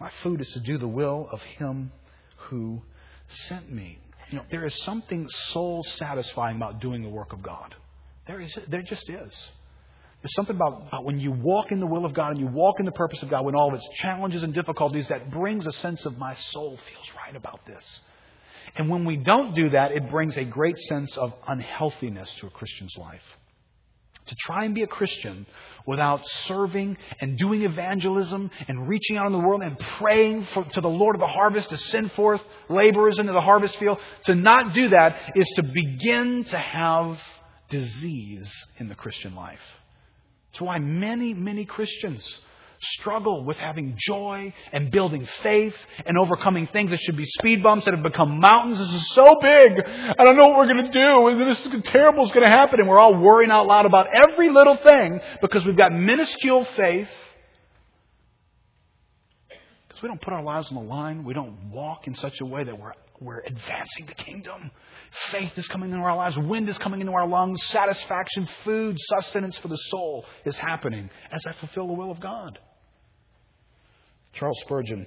My food is to do the will of Him who sent me. You know, there is something soul satisfying about doing the work of God. There is, there just is. There's something about, about, when you walk in the will of God and you walk in the purpose of God, when all of its challenges and difficulties, that brings a sense of my soul feels right about this. And when we don't do that, it brings a great sense of unhealthiness to a Christian's life. To try and be a Christian without serving and doing evangelism and reaching out in the world and praying for, to the Lord of the harvest to send forth laborers into the harvest field, to not do that is to begin to have disease in the Christian life. That's why many, many Christians struggle with having joy and building faith and overcoming things that should be speed bumps that have become mountains. This is so big. I don't know what we're going to do. This is terrible is going to happen. And we're all worrying out loud about every little thing because we've got minuscule faith. Because we don't put our lives on the line. We don't walk in such a way that we're, we're advancing the kingdom. Faith is coming into our lives. Wind is coming into our lungs. Satisfaction, food, sustenance for the soul is happening as I fulfill the will of God. Charles Spurgeon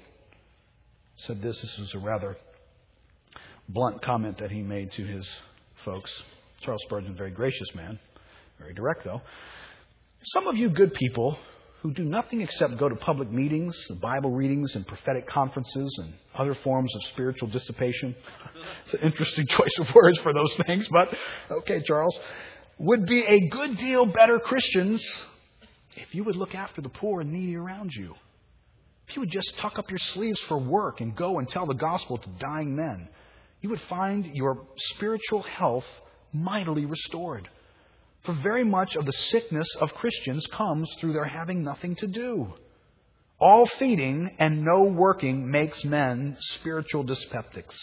said this. This is a rather blunt comment that he made to his folks. Charles Spurgeon, very gracious man, very direct though. Some of you good people who do nothing except go to public meetings, Bible readings, and prophetic conferences and other forms of spiritual dissipation. it's an interesting choice of words for those things, but okay, Charles. Would be a good deal better Christians if you would look after the poor and needy around you. If you would just tuck up your sleeves for work and go and tell the gospel to dying men, you would find your spiritual health mightily restored. For very much of the sickness of Christians comes through their having nothing to do. All feeding and no working makes men spiritual dyspeptics.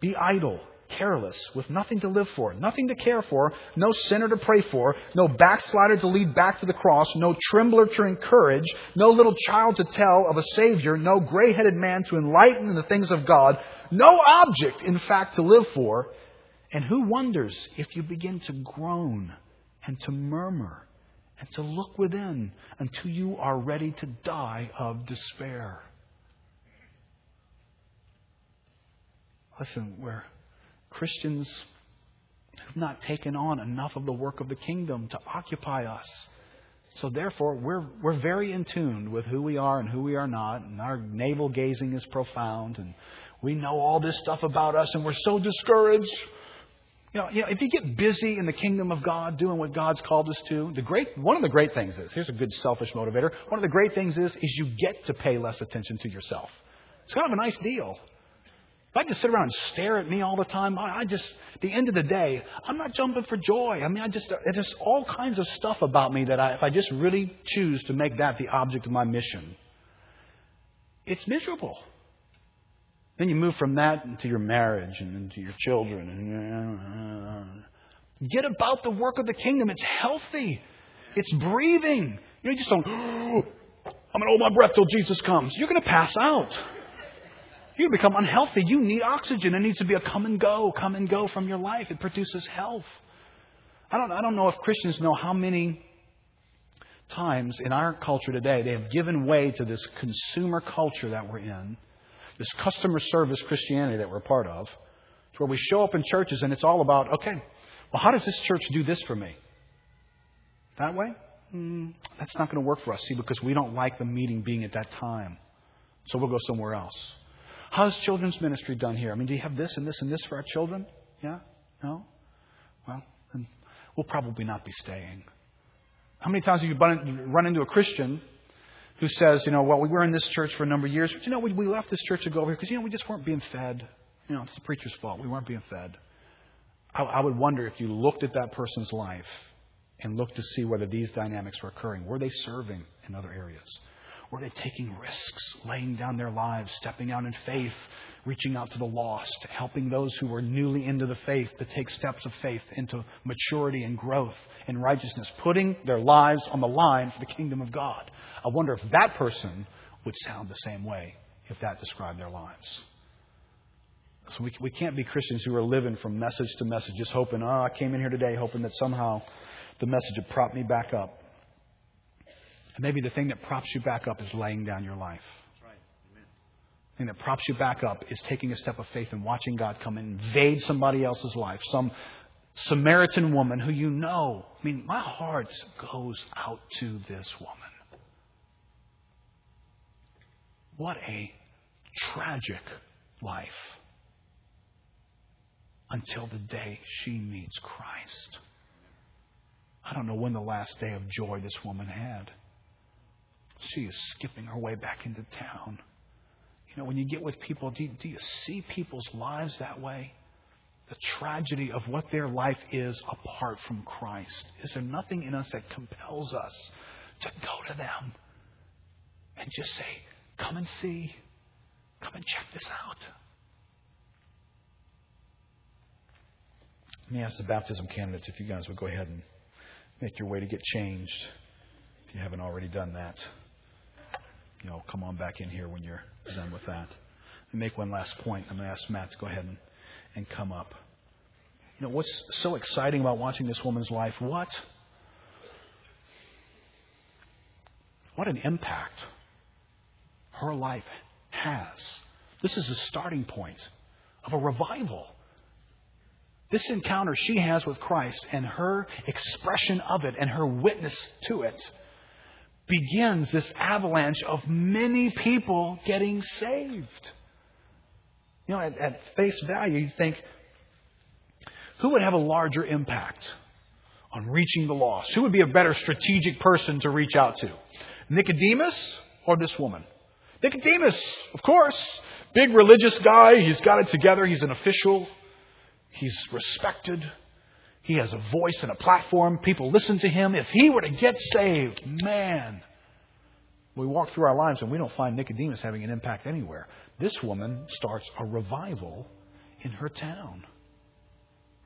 Be idle careless, with nothing to live for, nothing to care for, no sinner to pray for, no backslider to lead back to the cross, no trembler to encourage, no little child to tell of a Savior, no gray headed man to enlighten in the things of God, no object, in fact, to live for. And who wonders if you begin to groan and to murmur and to look within until you are ready to die of despair? Listen, we're Christians who've not taken on enough of the work of the kingdom to occupy us. So therefore, we're, we're very in tune with who we are and who we are not, and our navel gazing is profound, and we know all this stuff about us, and we're so discouraged. You know, you know, if you get busy in the kingdom of God, doing what God's called us to, the great one of the great things is here's a good selfish motivator. One of the great things is is you get to pay less attention to yourself. It's kind of a nice deal. If I just sit around and stare at me all the time, I just, at the end of the day, I'm not jumping for joy. I mean, I just, there's all kinds of stuff about me that I, if I just really choose to make that the object of my mission, it's miserable. Then you move from that into your marriage and into your children. Get about the work of the kingdom. It's healthy. It's breathing. You, know, you just don't, I'm going to hold my breath till Jesus comes. You're going to pass out. You become unhealthy. You need oxygen. It needs to be a come and go, come and go from your life. It produces health. I don't, I don't know if Christians know how many times in our culture today they have given way to this consumer culture that we're in, this customer service Christianity that we're part of, to where we show up in churches and it's all about, okay, well, how does this church do this for me? That way? Mm, that's not going to work for us, see, because we don't like the meeting being at that time. So we'll go somewhere else. How's children's ministry done here? I mean, do you have this and this and this for our children? Yeah? No? Well, then we'll probably not be staying. How many times have you run into a Christian who says, you know, well, we were in this church for a number of years, but you know, we, we left this church to go over here because, you know, we just weren't being fed. You know, it's the preacher's fault. We weren't being fed. I, I would wonder if you looked at that person's life and looked to see whether these dynamics were occurring. Were they serving in other areas? Were they taking risks, laying down their lives, stepping out in faith, reaching out to the lost, helping those who were newly into the faith to take steps of faith into maturity and growth and righteousness, putting their lives on the line for the kingdom of God? I wonder if that person would sound the same way if that described their lives. So we, we can't be Christians who are living from message to message, just hoping, oh, I came in here today hoping that somehow the message would prop me back up. And maybe the thing that props you back up is laying down your life. The thing that props you back up is taking a step of faith and watching God come and invade somebody else's life. Some Samaritan woman who you know. I mean, my heart goes out to this woman. What a tragic life until the day she meets Christ. I don't know when the last day of joy this woman had. She is skipping her way back into town. You know, when you get with people, do you, do you see people's lives that way? The tragedy of what their life is apart from Christ. Is there nothing in us that compels us to go to them and just say, Come and see, come and check this out? Let me ask the baptism candidates if you guys would go ahead and make your way to get changed if you haven't already done that. You know, come on back in here when you're done with that. And make one last point. I'm going to ask Matt to go ahead and, and come up. You know, what's so exciting about watching this woman's life? What? What an impact her life has. This is the starting point of a revival. This encounter she has with Christ and her expression of it and her witness to it begins this avalanche of many people getting saved. You know, at, at face value, you think, who would have a larger impact on reaching the lost? Who would be a better strategic person to reach out to? Nicodemus or this woman? Nicodemus, of course. Big religious guy. He's got it together. He's an official. He's respected. He has a voice and a platform. People listen to him. If he were to get saved, man, we walk through our lives and we don't find Nicodemus having an impact anywhere. This woman starts a revival in her town.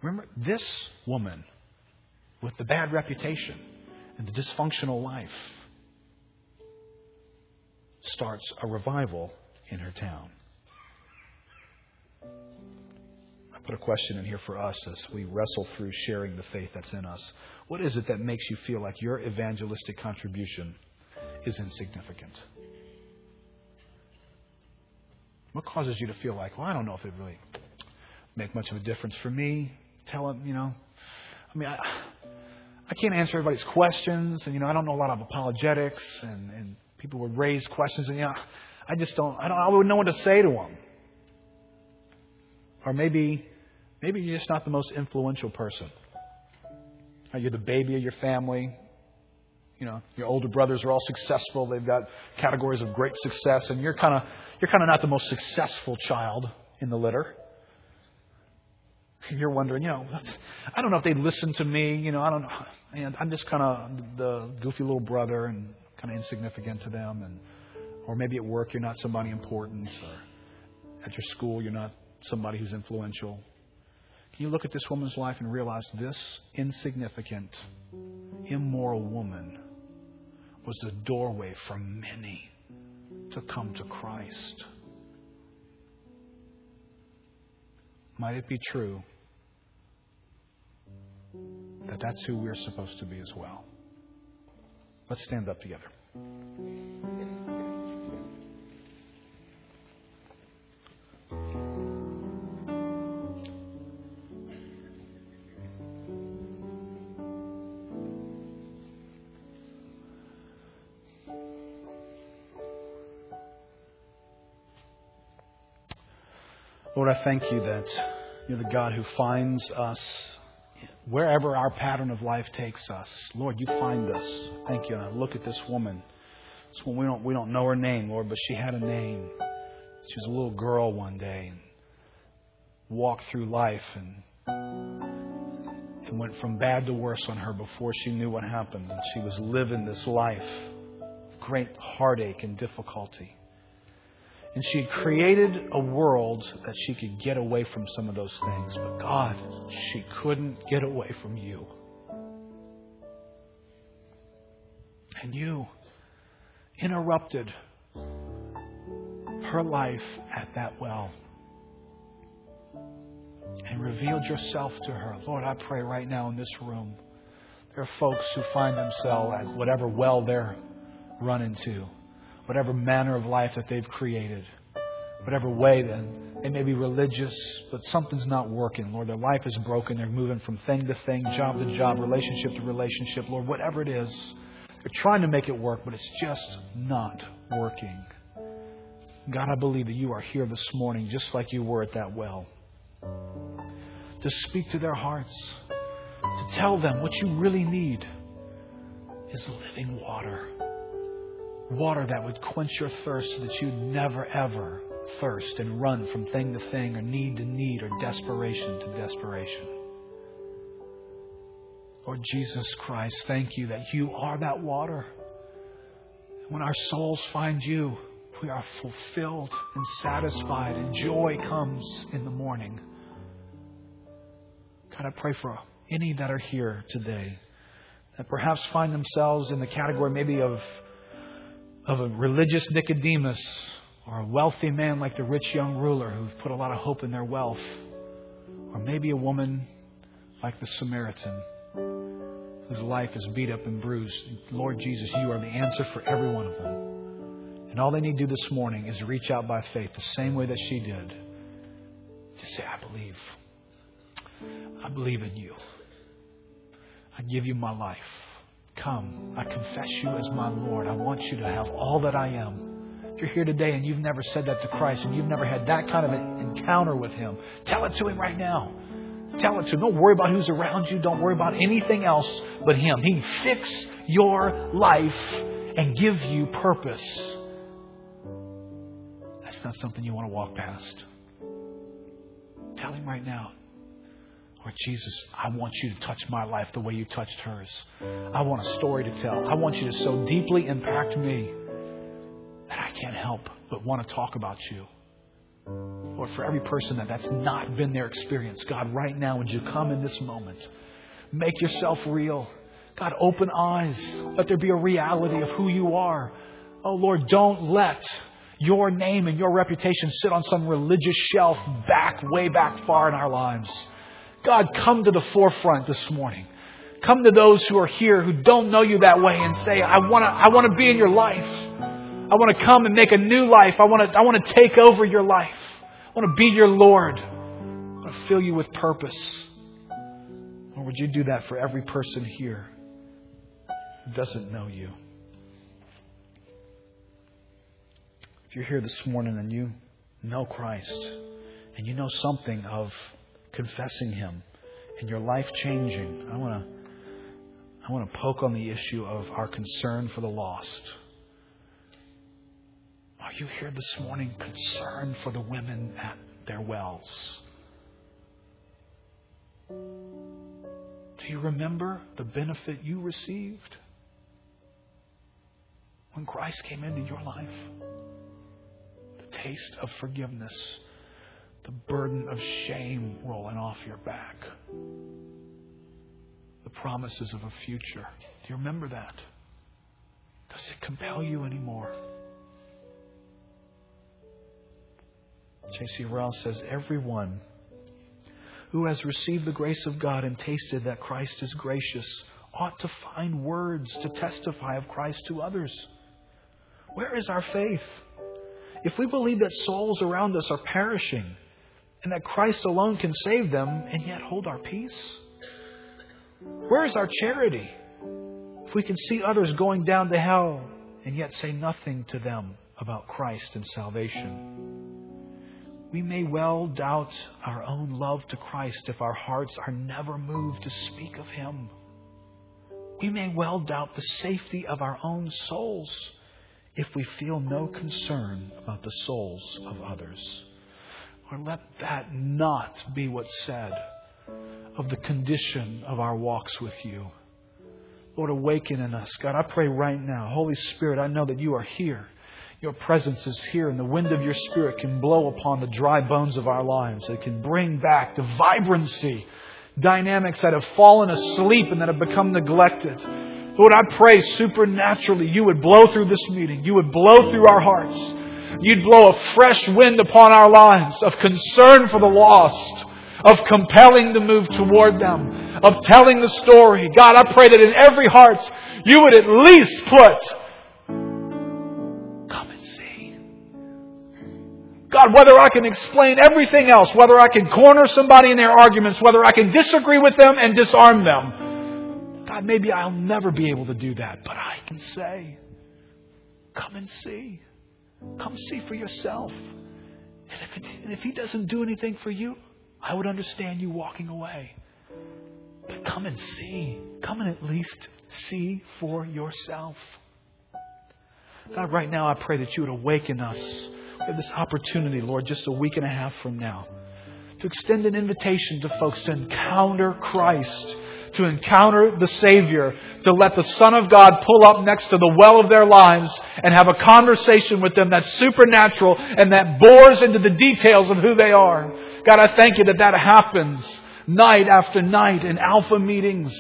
Remember, this woman with the bad reputation and the dysfunctional life starts a revival in her town. Put a question in here for us as we wrestle through sharing the faith that's in us. What is it that makes you feel like your evangelistic contribution is insignificant? What causes you to feel like, well, I don't know if it really make much of a difference for me? Tell them, you know. I mean, I, I can't answer everybody's questions, and you know, I don't know a lot of apologetics, and, and people would raise questions, and you know, I just don't. I don't. I wouldn't know what to say to them. Or maybe Maybe you're just not the most influential person. You're the baby of your family. You know, your older brothers are all successful. They've got categories of great success, and you're kind of you're kind of not the most successful child in the litter. You're wondering, you know, I don't know if they'd listen to me. You know, I don't know. I'm just kind of the goofy little brother and kind of insignificant to them, and or maybe at work you're not somebody important, or at your school you're not somebody who's influential. You look at this woman's life and realize this insignificant, immoral woman was the doorway for many to come to Christ. Might it be true that that's who we're supposed to be as well? Let's stand up together. Thank you that you're the God who finds us wherever our pattern of life takes us. Lord, you find us. Thank you. And I look at this woman. This woman, we don't, we don't know her name, Lord, but she had a name. She was a little girl one day and walked through life and it went from bad to worse on her before she knew what happened. And she was living this life of great heartache and difficulty. And she had created a world that she could get away from some of those things. But God, she couldn't get away from you. And you interrupted her life at that well and revealed yourself to her. Lord, I pray right now in this room, there are folks who find themselves at whatever well they're running to, whatever manner of life that they've created, whatever way then they may be religious, but something's not working. Lord, their life is broken. They're moving from thing to thing, job to job, relationship to relationship. Lord, whatever it is, they're trying to make it work, but it's just not working. God, I believe that you are here this morning just like you were at that well. To speak to their hearts, to tell them what you really need is living water. Water that would quench your thirst so that you never, ever thirst and run from thing to thing or need to need or desperation to desperation. Lord Jesus Christ, thank you that you are that water. When our souls find you, we are fulfilled and satisfied, and joy comes in the morning. God, I pray for any that are here today that perhaps find themselves in the category maybe of, of a religious Nicodemus or a wealthy man like the rich young ruler who've put a lot of hope in their wealth, or maybe a woman like the Samaritan whose life is beat up and bruised. Lord Jesus, you are the answer for every one of them. And all they need to do this morning is reach out by faith the same way that she did. Just say, I believe. I believe in you. I give you my life. Come. I confess you as my Lord. I want you to have all that I am. If you're here today and you've never said that to Christ and you've never had that kind of an encounter with Him, tell it to Him right now. Tell it to Him. Don't worry about who's around you. Don't worry about anything else but Him. He fix your life and give you purpose. That's not something you want to walk past. Tell Him right now. Jesus, I want you to touch my life the way you touched hers. I want a story to tell. I want you to so deeply impact me that I can't help but want to talk about you. Lord, for every person that that's not been their experience, God, right now, would you come in this moment? Make yourself real. God, open eyes. Let there be a reality of who you are. Oh, Lord, don't let your name and your reputation sit on some religious shelf back, way back far in our lives. God, come to the forefront this morning. Come to those who are here who don't know you that way and say, I want to I wanna be in your life. I want to come and make a new life. I want to, I want to take over your life. I want to be your Lord. I want to fill you with purpose. Or would you do that for every person here who doesn't know you? If you're here this morning and you know Christ and you know something of confessing Him and your life changing, I want to I want to poke on the issue of our concern for the lost. Are you here this morning concerned for the women at their wells? Do you remember the benefit you received when Christ came into your life? The taste of forgiveness, the burden of shame rolling off your back, the promises of a future. Do you remember that? Does it compel you anymore? J.C. Ryle says, Everyone who has received the grace of God and tasted that Christ is gracious ought to find words to testify of Christ to others. Where is our faith? If we believe that souls around us are perishing and that Christ alone can save them and yet hold our peace, where is our charity? If we can see others going down to hell and yet say nothing to them about Christ and salvation we may well doubt our own love to Christ if our hearts are never moved to speak of Him. We may well doubt the safety of our own souls if we feel no concern about the souls of others. Or let that not be what's said of the condition of our walks with you. Lord, awaken in us. God, I pray right now, Holy Spirit, I know that you are here. Your presence is here, and the wind of your Spirit can blow upon the dry bones of our lives. It can bring back the vibrancy, dynamics that have fallen asleep and that have become neglected. Lord, I pray supernaturally you would blow through this meeting. You would blow through our hearts. You'd blow a fresh wind upon our lives of concern for the lost, of compelling to move toward them, of telling the story. God, I pray that in every heart you would at least put come and see. God, whether I can explain everything else, whether I can corner somebody in their arguments, whether I can disagree with them and disarm them, God, maybe I'll never be able to do that, but I can say, come and see. Come see for yourself. And if, it, and if He doesn't do anything for you, I would understand you walking away. But come and see. Come and at least see for yourself. God, right now I pray that you would awaken us We have this opportunity, Lord, just a week and a half from now, to extend an invitation to folks to encounter Christ, to encounter the Savior, to let the Son of God pull up next to the well of their lives and have a conversation with them that's supernatural and that bores into the details of who they are. God, I thank you that that happens night after night in alpha meetings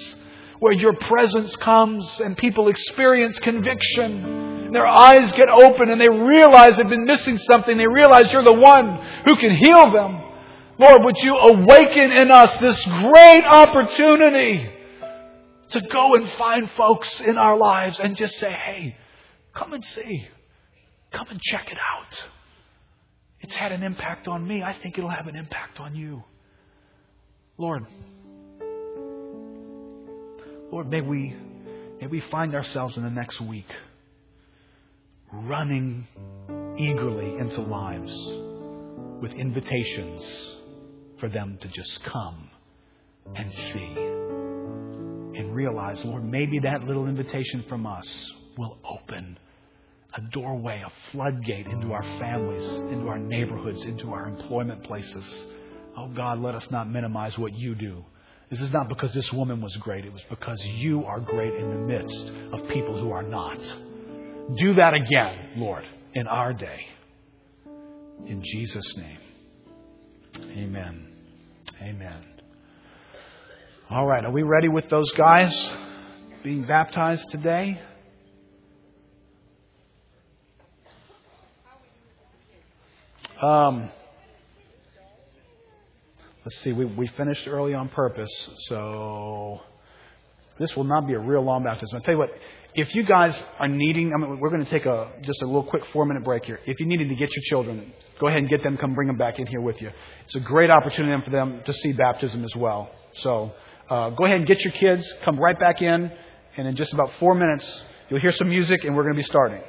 where your presence comes and people experience conviction. Their eyes get open and they realize they've been missing something. They realize you're the one who can heal them. Lord, would you awaken in us this great opportunity to go and find folks in our lives and just say, hey, come and see. Come and check it out. It's had an impact on me. I think it'll have an impact on you. Lord, Lord, may we, may we find ourselves in the next week running eagerly into lives with invitations for them to just come and see and realize, Lord, maybe that little invitation from us will open a doorway, a floodgate into our families, into our neighborhoods, into our employment places. Oh God, let us not minimize what you do. This is not because this woman was great. It was because you are great in the midst of people who are not. Do that again, Lord, in our day. In Jesus' name. Amen. Amen. All right, are we ready with those guys being baptized today? Um, Let's see, we, we finished early on purpose, so this will not be a real long baptism. I'll tell you what, if you guys are needing, I mean, we're going to take a just a little quick four minute break here. If you needed to get your children, go ahead and get them, come bring them back in here with you. It's a great opportunity for them to see baptism as well. So uh, go ahead and get your kids, come right back in, and in just about four minutes, you'll hear some music, and we're going to be starting.